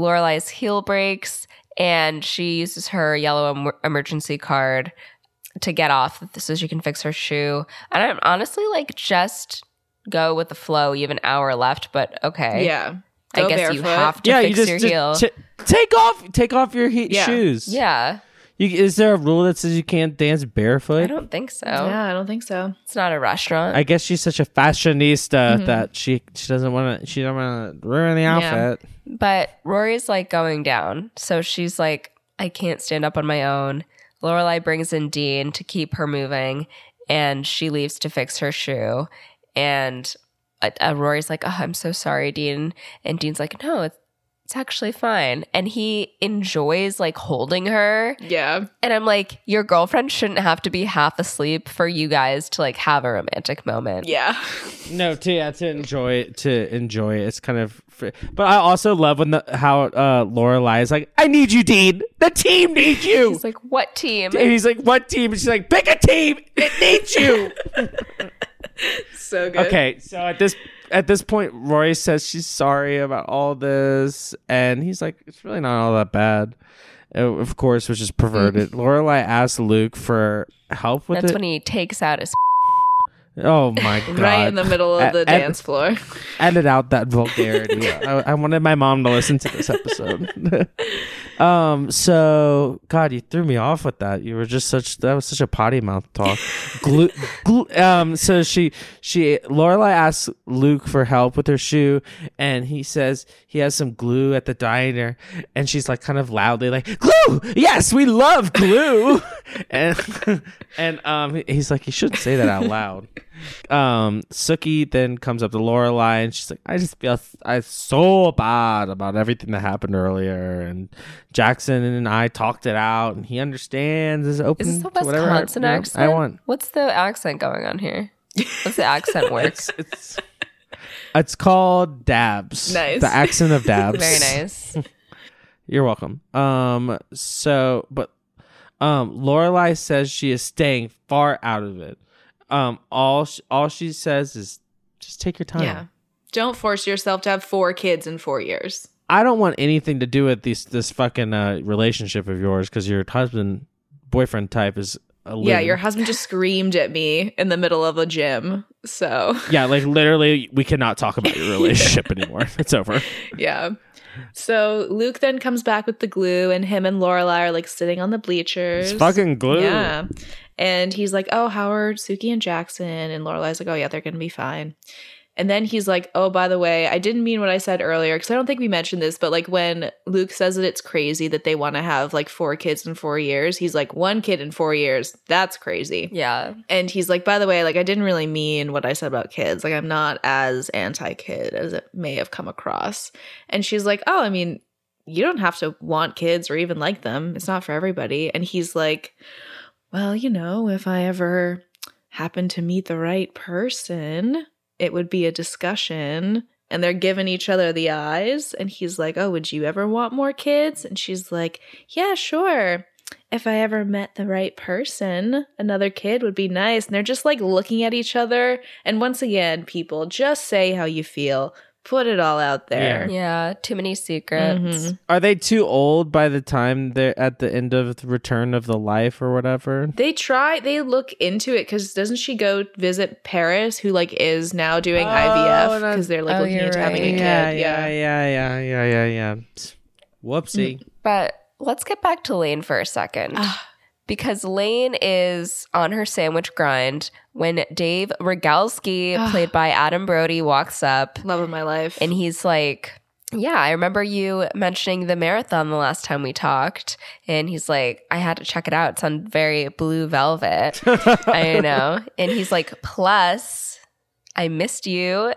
Lorelai's heel breaks, and she uses her yellow em- emergency card to get off so she can fix her shoe. And I'm honestly like, just go with the flow. You have an hour left, but okay. Yeah. I Go guess you have to Yeah, fix you just, your just heel. t- take off take off your he- Yeah. shoes. yeah, You, is there a rule that says you can't dance barefoot? I don't think so. Yeah, I don't think so. It's not a restaurant. I guess she's such a fashionista Mm-hmm. that she she doesn't want to she don't want to ruin the outfit. But Rory's like going down. So she's like, I can't stand up on my own. Lorelai brings in Dean to keep her moving, and she leaves to fix her shoe. And uh, uh, Rory's like, oh, I'm so sorry, Dean. And Dean's like, no, it's, it's actually fine. And he enjoys like holding her. Yeah. And I'm like, your girlfriend shouldn't have to be half asleep for you guys to like have a romantic moment. Yeah. No, to yeah, to enjoy it, to enjoy it. It's kind of, fr- but I also love when the how uh Lorelai is like, "I need you, Dean. The team needs you." He's like, what team? and he's like, "What team?" And she's like, "Pick a team. It needs you." So good. okay, so at this at this point, Rory says she's sorry about all this, and he's like, "It's really not all that bad." Uh, Of course, which is perverted. Lorelai asks Luke for help with That's it. when he takes out his oh my god! Right in the middle of the and- dance floor. edit out that vulgarity. I, I wanted my mom to listen to this episode. um. So, God, you threw me off with that. You were just such that was such a potty mouth talk. Glue. glue um. So she she Lorelai asks Luke for help with her shoe, and he says he has some glue at the diner, and she's like kind of loudly like glue. Yes, we love glue. and and um he's like you shouldn't say that out loud um Sookie then comes up to Lorelai and she's like, I just feel I so bad about everything that happened earlier and Jackson and I talked it out and he understands is open Is this whatever I- Wisconsin you know, accent? I want. What's the accent going on here? What's the accent work? It's it's it's called Dabs. Nice. The accent of Dabs. Very nice. You're welcome. Um so but um Lorelai says she is staying far out of it. Um all sh- all she says is just take your time. Yeah. Don't force yourself to have four kids in four years. I don't want anything to do with this this fucking uh, relationship of yours because your husband boyfriend type is a Yeah, your husband just screamed at me in the middle of a gym. So, yeah like literally we cannot talk about your relationship anymore. It's over. yeah. So Luke then comes back with the glue, and him and Lorelai are like sitting on the bleachers. It's fucking glue. Yeah. And he's like, Oh, how are Sookie and Jackson? And Lorelai's like, Oh, yeah, they're going to be fine. And then he's like, Oh, by the way, I didn't mean what I said earlier because I don't think we mentioned this, but like when Luke says that it's crazy that they want to have like four kids in four years, he's like, One kid in four years. That's crazy. Yeah. And he's like, By the way, like, I didn't really mean what I said about kids. Like, I'm not as anti kid as it may have come across. And she's like, Oh, I mean, you don't have to want kids or even like them. It's not for everybody. And he's like, well, you know, if I ever happen to meet the right person, it would be a discussion. And they're giving each other the eyes. And he's like, Oh, would you ever want more kids? And she's like, Yeah, sure. If I ever met the right person, another kid would be nice. And they're just like looking at each other. And once again, people, just say how you feel, put it all out there. Yeah. Too many secrets. Mhm. Are they too old by the time they're at the end of the Return of the Life or whatever? They try, they look into it because doesn't she go visit Paris, who like is now doing Oh, IVF because they're like oh, looking you're into having a right. kid. yeah, Yeah, yeah, yeah, yeah, yeah, yeah, yeah. Whoopsie. But let's get back to Lane for a second. Because Lane is on her sandwich grind when Dave Rygalski, Ah. played by Adam Brody, walks up Love of my life. and he's like, yeah, I remember you mentioning the marathon the last time we talked, and he's like, I had to check it out. It's on very blue velvet. I know. And he's like, plus, I missed you.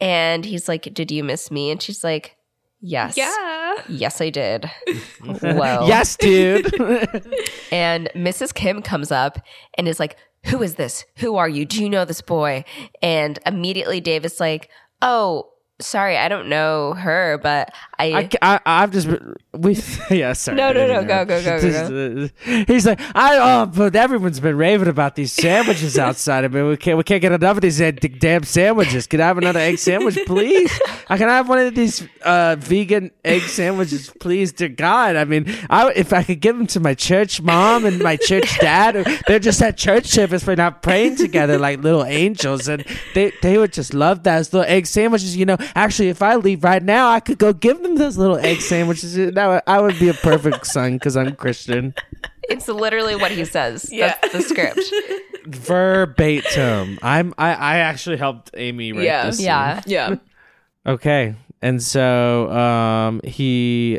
And he's like, Did you miss me? And she's like, Yes. Yeah. Yes, I did. Whoa. yes, dude. And Mrs. Kim comes up and is like, Who is this? Who are you? Do you know this boy? And immediately Dave is like, Oh, sorry, I don't know her, but I. I, I, I've just we yeah sorry. No, no, no, go, go, go, go. He's like I oh, but everyone's been raving about these sandwiches outside. I mean, we can't we can't get enough of these damn sandwiches. Can I have another egg sandwich, please? I can I have one of these uh, vegan egg sandwiches, please, dear God. I mean, I if I could give them to my church mom and my church dad, they're just at church service for not praying together like little angels, and they they would just love those little egg sandwiches. You know, actually, if I leave right now, I could go give them those little egg sandwiches. That I would be a perfect son because I'm Christian. it's literally what he says. Yeah. That's the script. Verbatim. I'm. I, I actually helped Amy write Yeah. this. scene. Yeah. Yeah. Okay. And so um he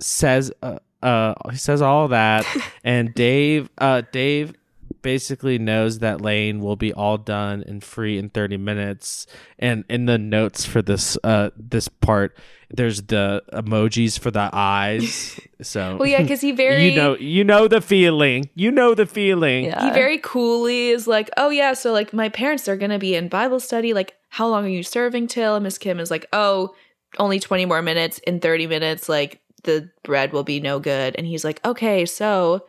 says uh, uh he says all that and Dave uh Dave basically knows that Lane will be all done and free in 30 minutes and in the notes for this uh this part there's the emojis for the eyes so Well, yeah, because he very you know you know the feeling you know the feeling Yeah. he very coolly is like, oh yeah, so like my parents are gonna be in Bible study. Like, how long are you serving till? And Miss Kim is like, oh, only 20 more minutes. In 30 minutes, like the bread will be no good. And he's like, okay, so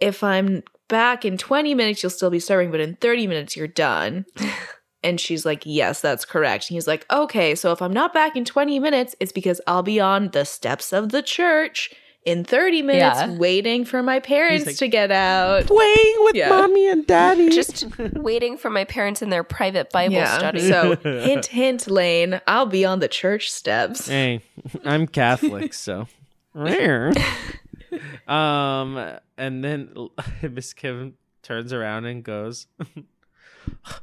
if I'm back in 20 minutes, you'll still be serving, but in 30 minutes, you're done. and she's like, yes, that's correct. And he's like, okay, so if I'm not back in 20 minutes, it's because I'll be on the steps of the church in 30 minutes Yeah. waiting for my parents like, to get out. playing with Yeah. mommy and daddy Just waiting for my parents in their private Bible Yeah. study. So hint, hint, Lane. I'll be on the church steps. Hey, I'm Catholic, so rare. Um, and then Miss Kim turns around and goes,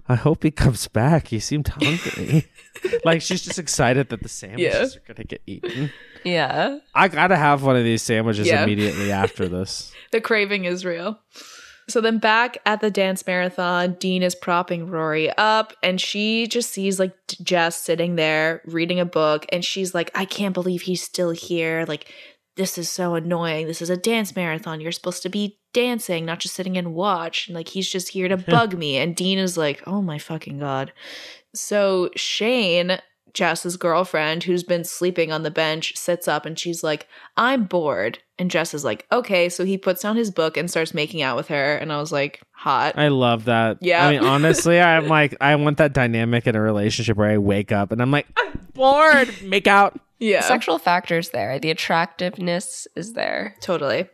"I hope he comes back. He seemed hungry." like she's just excited that the sandwiches are gonna get eaten. yeah. I gotta have one of these sandwiches Yeah. immediately after this. The craving is real. So then back at the dance marathon, Dean is propping Rory up and she just sees like Jess sitting there reading a book and she's like, I can't believe he's still here. Like, this is so annoying. This is a dance marathon. You're supposed to be dancing, not just sitting and watch. And like, he's just here to bug me. And Dean is like, oh my fucking God. So Shane, Jess's girlfriend, who's been sleeping on the bench, sits up and she's like, I'm bored. And Jess is like, okay. So he puts down his book and starts making out with her. And I was like, hot. I love that. Yeah. I mean, honestly, I'm like, I want that dynamic in a relationship where I wake up and I'm like, I'm bored. Make out. yeah. Sexual factors there. The attractiveness is there. Totally.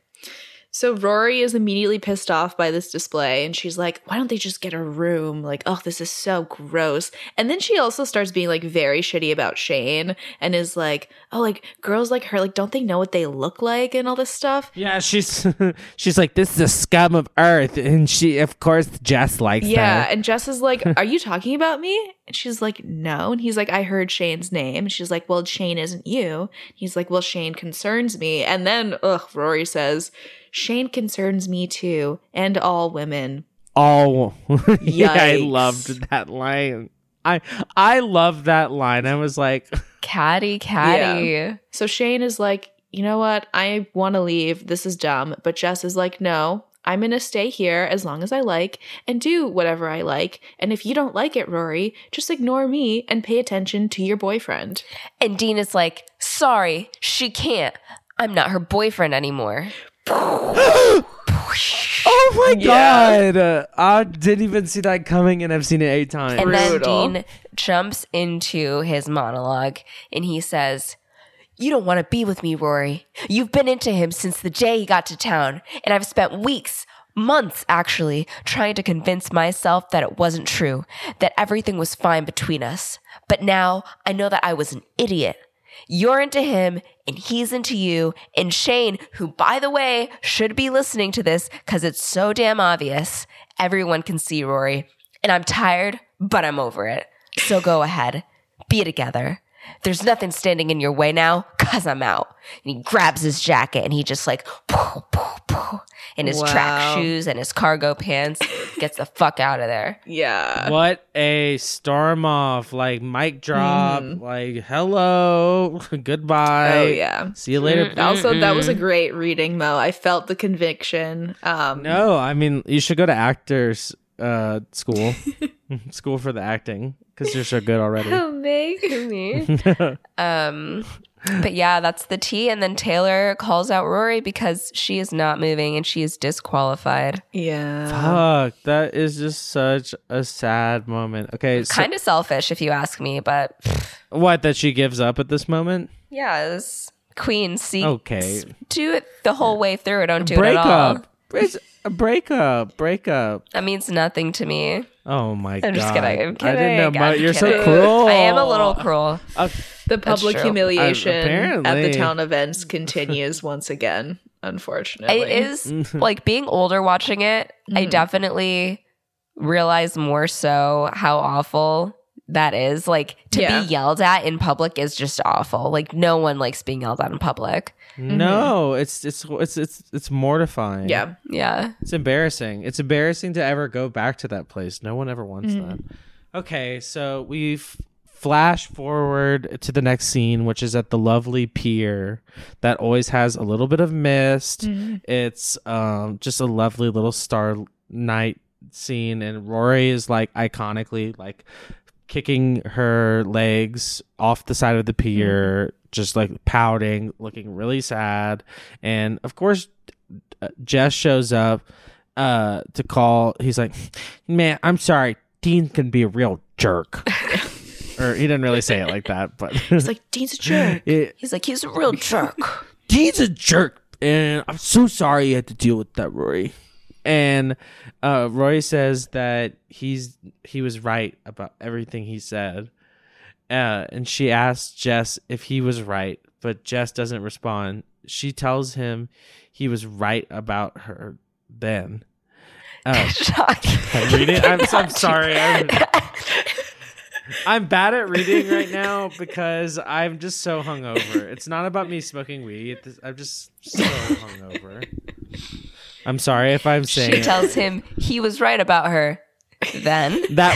So Rory is immediately pissed off by this display and she's like, why don't they just get a room? Like, oh, this is so gross. And then she also starts being like very shitty about Shane and is like, oh, like girls like her, like, don't they know what they look like and all this stuff? Yeah, she's she's like, this is a scum of earth, and she, of course, Jess likes that. Yeah. her. And Jess is like, are you talking about me? And she's like, no. And he's like, I heard Shane's name. And she's like, well, Shane isn't you. He's like, well, Shane concerns me. And then, ugh, Rory says, Shane concerns me too, and all women. Oh, yeah, I loved that line. I I love that line. I was like, Caddy, caddy. So Shane is like, you know what? I want to leave. This is dumb. But Jess is like, no, I'm going to stay here as long as I like and do whatever I like. And if you don't like it, Rory, just ignore me and pay attention to your boyfriend. And Dean is like, sorry, she can't. I'm not her boyfriend anymore. oh my Yeah. god, I didn't even see that coming, and I've seen it eight times. And then Brutal. Dean jumps into his monologue and he says, You don't want to be with me, Rory. You've been into him since the day he got to town, and I've spent weeks, months actually, trying to convince myself that it wasn't true, that everything was fine between us. But now I know that I was an idiot. You're into him and he's into you. And Shane, who by the way should be listening to this because it's so damn obvious, everyone can see Rory. And I'm tired, but I'm over it. So go ahead, be together. There's nothing standing in your way now, cause I'm out. And he grabs his jacket and he just like pooh, pooh, pooh, in his track shoes and his cargo pants gets the fuck out of there. Yeah. What a storm off! Like mic drop. Like hello, goodbye. Mm-hmm. Oh yeah. See you later. Also, that was a great reading, Mo. I felt the conviction. Um, No, I mean you should go to actors uh school, school for the acting because you're so good already. Oh, Meg. me. um, but yeah, that's the tea. And then Taylor calls out Rory because she is not moving and she is disqualified. Yeah. Fuck, that is just such a sad moment. Okay, so Kind of selfish, if you ask me, but what that she gives up at this moment? yeah, this queen. See, Okay. do it the whole way through. Don't do break it at all. up. It's a breakup. Breakup. That means nothing to me. Oh my god. I'm just kidding. I'm kidding. I didn't know. Mo- I'm you're so cruel. I am a little cruel. Uh, The public humiliation Uh, at the town events continues once again, unfortunately. It is like being older watching it, Mm-hmm. I definitely realize more so how awful that is. Like to Yeah. be yelled at in public is just awful. Like no one likes being yelled at in public. No, it's it's it's it's it's mortifying. Yeah. Yeah. It's embarrassing. It's embarrassing to ever go back to that place. No one ever wants Mm-hmm. that. Okay, so we've flash forward to the next scene, which is at the lovely pier that always has a little bit of mist. Mm-hmm. It's um just a lovely little star night scene, and Rory is like iconically like kicking her legs off the side of the pier, just like pouting, looking really sad. And of course, uh, Jess shows up uh to call. He's like, "Man, I'm sorry. Dean can be a real jerk." or he didn't really say it like that, but It's like, Dean's a jerk. it, He's like, he's a real jerk. Dean's a jerk, and I'm so sorry you had to deal with that, Rory. And uh, Roy says that he's he was right about everything he said, uh, and she asks Jess if he was right, but Jess doesn't respond. She tells him he was right about her then. Uh, I'm reading. I'm, I'm sorry. I'm, I'm bad at reading right now because I'm just so hungover. It's not about me smoking weed. I'm just so hungover. I'm sorry if I'm saying She it. tells him he was right about her. Then that.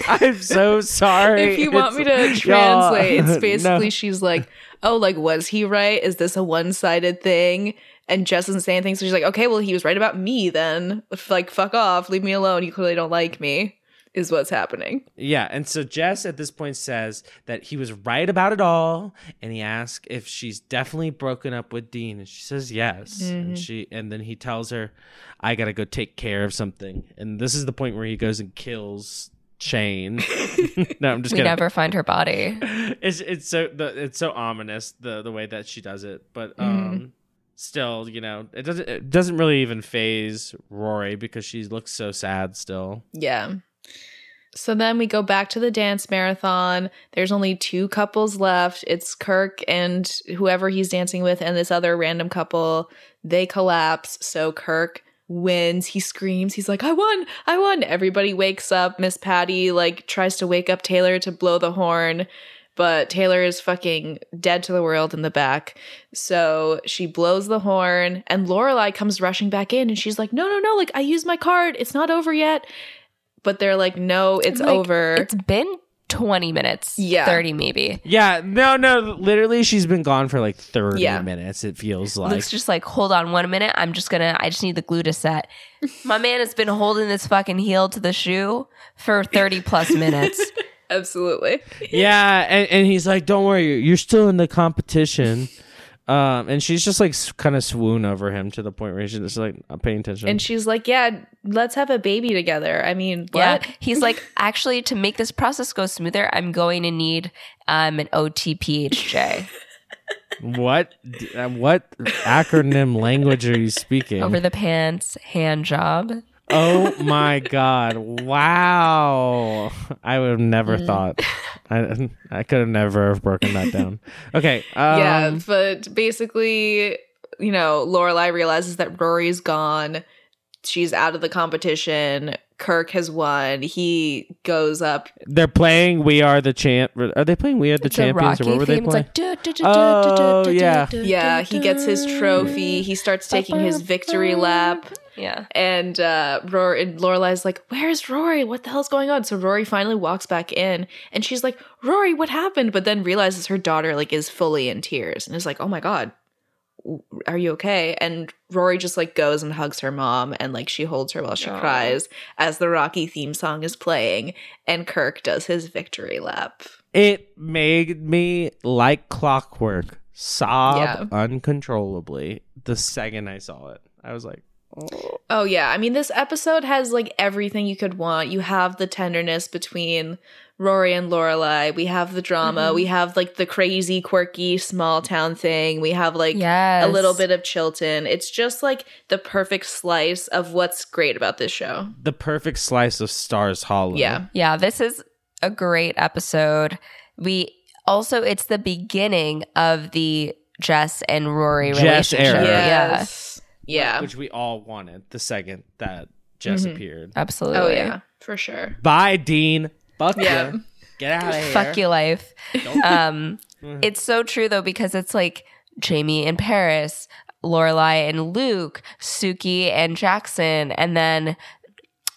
I'm so sorry. If you want me to translate, it's basically no. she's like, "Oh, like was he right? Is this a one-sided thing?" And Jess doesn't say anything, so she's like, "Okay, well, he was right about me then. Like, fuck off, leave me alone. You clearly don't like me." Is what's happening. Yeah, and so Jess at this point says that he was right about it all, and he asks if she's definitely broken up with Dean, and she says yes. And she and then he tells her, "I gotta go take care of something." And this is the point where he goes and kills Shane. no, I'm just we kidding. never find her body. It's it's so the it's so ominous the the way that she does it, but um. Still, you know, it doesn't it doesn't really even phase Rory because she looks so sad still. Yeah. So then we go back to the dance marathon. There's only two couples left. It's Kirk and whoever he's dancing with, and this other random couple. They collapse. So Kirk wins. He screams. He's like, I won. I won. Everybody wakes up. Miss Patty like tries to wake up Taylor to blow the horn. But Taylor is fucking dead to the world in the back. So she blows the horn, and Lorelai comes rushing back in, and she's like, "No, no, no! Like I used my card. It's not over yet." But they're like, "No, it's Like, over." It's been 20 minutes. Yeah. 30 maybe. Yeah, no, no. Literally, she's been gone for like thirty Yeah. minutes. It feels like. Luke's just like, hold on one minute. I'm just gonna, I just need the glue to set. My man has been holding this fucking heel to the shoe for 30 plus minutes. Absolutely. yeah, and, and he's like, "Don't worry, you're still in the competition." Um, and she's just like kind of swoon over him to the point where she's just like not paying attention. And she's like, "Yeah, let's have a baby together." I mean, Yeah. He's like, actually, to make this process go smoother, I'm going to need um, an OTPHJ what uh, what acronym language are you speaking? over the pants hand job. Oh my god! Wow, I would have never Mm. thought. I I could have never have broken that down. Okay. Um, yeah, but basically, you know, Lorelai realizes that Rory's gone. She's out of the competition. Kirk has won. He goes up. They're playing "We Are the Champ." Are they playing "We Are the It's a Champions" or what were they theme. It's playing? like, Oh, yeah. du- du- Yeah, he gets his trophy. He starts taking his victory lap. Yeah. And uh Rory and Lorelai's like, Where's Rory? What the hell's going on? So Rory finally walks back in and she's like, Rory, what happened? But then realizes her daughter like is fully in tears and is like, Oh my god, w- are you okay? And Rory just like goes and hugs her mom and like she holds her while she Aw. cries as the Rocky theme song is playing and Kirk does his victory lap. It made me like clockwork sob Yeah. uncontrollably the second I saw it. I was like, oh. Yeah, I mean this episode has like everything you could want. You have the tenderness between Rory and Lorelai. We have the drama. Mm-hmm. We have like the crazy, quirky, small town thing. We have like Yes. a little bit of Chilton. It's just like the perfect slice of what's great about this show. the perfect slice of Stars Hollow. Yeah. Yeah, this is a great episode. We also it's the beginning of the Jess and Rory Jess relationship. era. Yes. Yeah. Which we all wanted the second that Jess Mhm. appeared. absolutely. Oh yeah, for sure. Bye, Dean. Fuck Yeah. you. Get out of here. Fuck your life. Don't- Um, Mhm. it's so true though because it's like Jamie and Paris, Lorelai and Luke, Sookie and Jackson, and then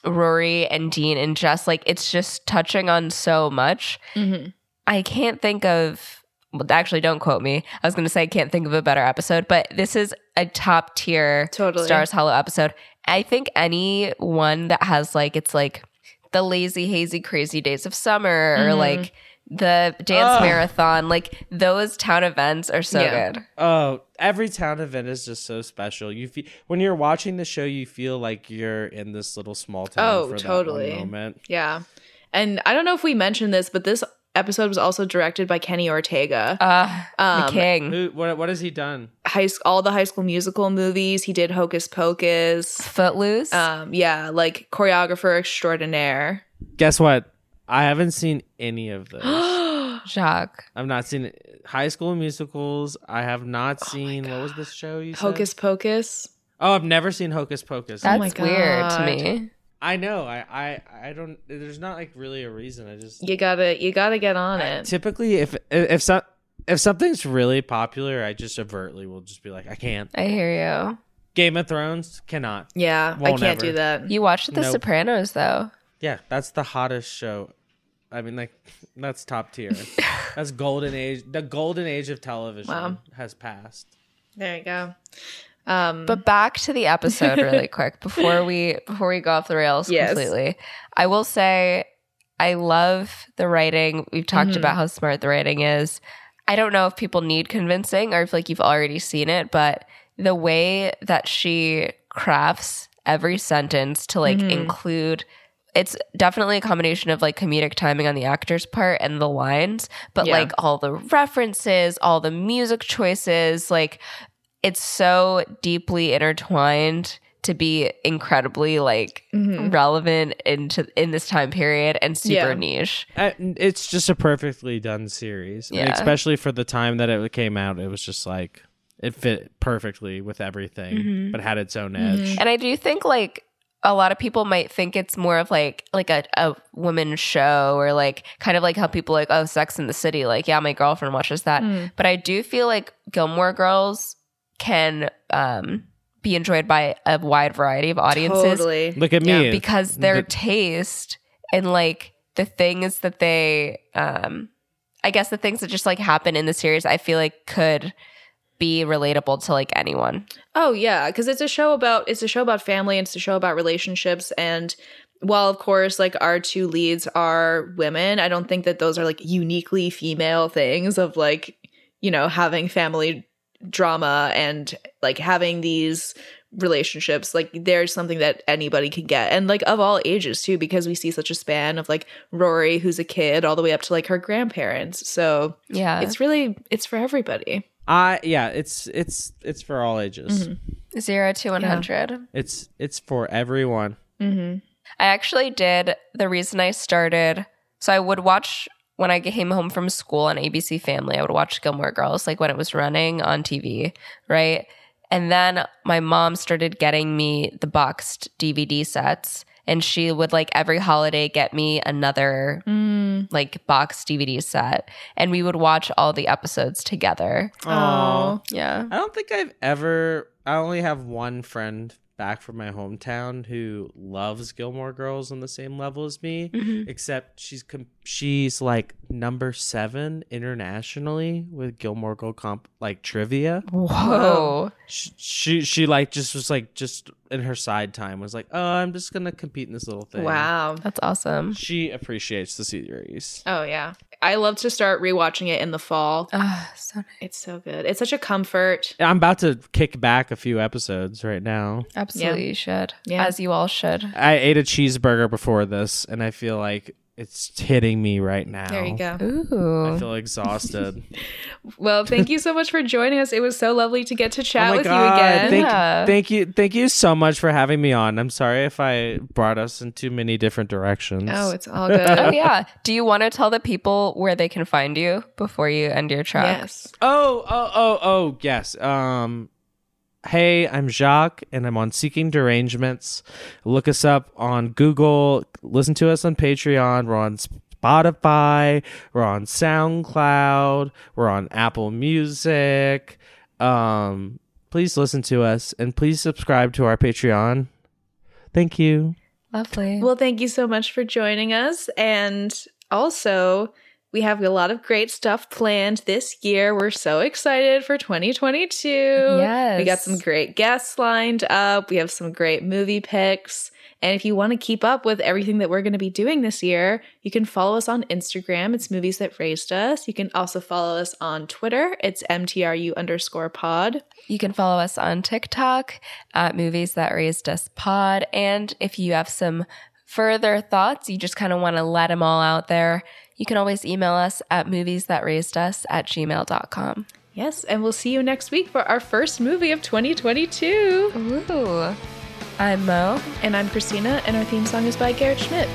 Rory and Dean and Jess. Like it's just touching on so much. Mhm. I can't think of. Well, actually, don't quote me. I was going to say I can't think of a better episode, but this is a top tier Totally. Stars Hollow episode. I think any one that has like it's like the lazy, hazy, crazy days of summer or Mhm. like the dance Ugh. marathon, like those town events are so Yeah. good. Oh, every town event is just so special. You feel when you're watching the show, you feel like you're in this little small town. Oh, for totally. That one moment. Yeah. And I don't know if we mentioned this, but this episode was also directed by Kenny Ortega. Uh, Um, the king. Who? What? What has he done? high sc- all the high school musical movies. He did Hocus Pocus. Footloose. Um, yeah, like choreographer extraordinaire. Guess what? I haven't seen any of those. Jacques. I've not seen High School Musicals. I have not Oh seen what was this show you said? Hocus Pocus. Oh, I've never seen Hocus Pocus. Oh my That's weird to me. I know. I, I I don't. There's not like really a reason. I just You gotta, you gotta get on it. typically if if some if something's really popular, I just overtly will just be like, I can't. I hear you. Game of Thrones cannot. Yeah, I can't ever. do that. You watched The Nope. Sopranos though. Yeah, that's the hottest show. I mean, like that's top tier. that's golden age. The golden age of television Wow. has passed. There you go. Um, But back to the episode really quick before we before we go off the rails Yes. completely. I will say I love the writing. We've talked Mhm. about how smart the writing is. I don't know if people need convincing or if like you've already seen it, but the way that she crafts every sentence to like Mhm. include it's definitely a combination of like comedic timing on the actor's part and the lines, but Yeah. like all the references, all the music choices, like it's so deeply intertwined to be incredibly like mhm. relevant into in this time period and super Yeah. niche. It's just a perfectly done series, And Yeah. especially for the time that it came out. It was just like it fit perfectly with everything, Mhm. but had its own edge. And I do think like a lot of people might think it's more of like like a, a women's show or like kind of like how people like oh Sex in the City like yeah my girlfriend watches that Mm. but I do feel like Gilmore Girls can um be enjoyed by a wide variety of audiences Totally. Look at Yeah, me, because their The- taste and like the things that they um I guess the things that just like happen in the series I feel like could be relatable to like anyone. Oh yeah, because it's a show about it's a show about family. And it's a show about relationships, and while of course like our two leads are women, I don't think that those are like uniquely female things of like you know having family drama and like having these relationships like there's something that anybody can get and like of all ages too because we see such a span of like rory who's a kid all the way up to like her grandparents so Yeah. it's really it's for everybody I yeah, it's it's it's for all ages. Mhm. Zero to 100. It's it's for everyone. mm-hmm. I actually did. The reason I started, so I would watch when I came home from school on ABC Family, I would watch Gilmore Girls, like when it was running on TV, right? And then my mom started getting me the boxed DVD sets. and she would like every holiday get me another Mm. like box DVD set, and we would watch all the episodes together. Oh. Yeah. I don't think I've ever. I only have one friend back from my hometown who loves Gilmore Girls on the same level as me, except she's com- she's like number seven internationally with Gilmore Girl comp like trivia. Whoa. She, she she like just was like just in her side time was like, oh, I'm just gonna compete in this little thing. Wow. That's awesome. She appreciates the series. Oh yeah. I love to start rewatching it in the fall. Ah, so nice. It's so good. It's such a comfort. I'm about to kick back a few episodes right now. Absolutely, you should. Yeah. As you all should. I ate a cheeseburger before this, and I feel like it's hitting me right now. There you go. I feel exhausted. Well, thank you so much for joining us. It was so lovely to get to chat oh my with god! you again. Thank, Yeah. thank you, thank you so much for having me on. I'm sorry if I brought us in too many different directions. oh, it's all good. Oh yeah. Do you want to tell the people where they can find you before you end your track? yes. Oh, oh, oh, oh, yes. Um, hey, I'm Jacques, and I'm on Seeking Derangements. Look us up on Google. Listen to us on Patreon. We're on Spotify. We're on SoundCloud. We're on Apple Music. Um, please listen to us, and please subscribe to our Patreon. Thank you. Lovely. Well, thank you so much for joining us. And also, we have a lot of great stuff planned this year. We're so excited for 2022. Yes. We got some great guests lined up. We have some great movie picks. And if you want to keep up with everything that we're going to be doing this year, you can follow us on Instagram. It's Movies That Raised Us. You can also follow us on Twitter. It's MTRU underscore pod. You can follow us on TikTok at Movies That Raised Us Pod. And if you have some further thoughts, you just kind of want to let them all out there, you can always email us at moviesthatraisedus at gmail.com. Yes, and we'll see you next week for our first movie of 2022. Ooh. I'm Mo. And I'm Christina, and our theme song is by Garrett Schmidt.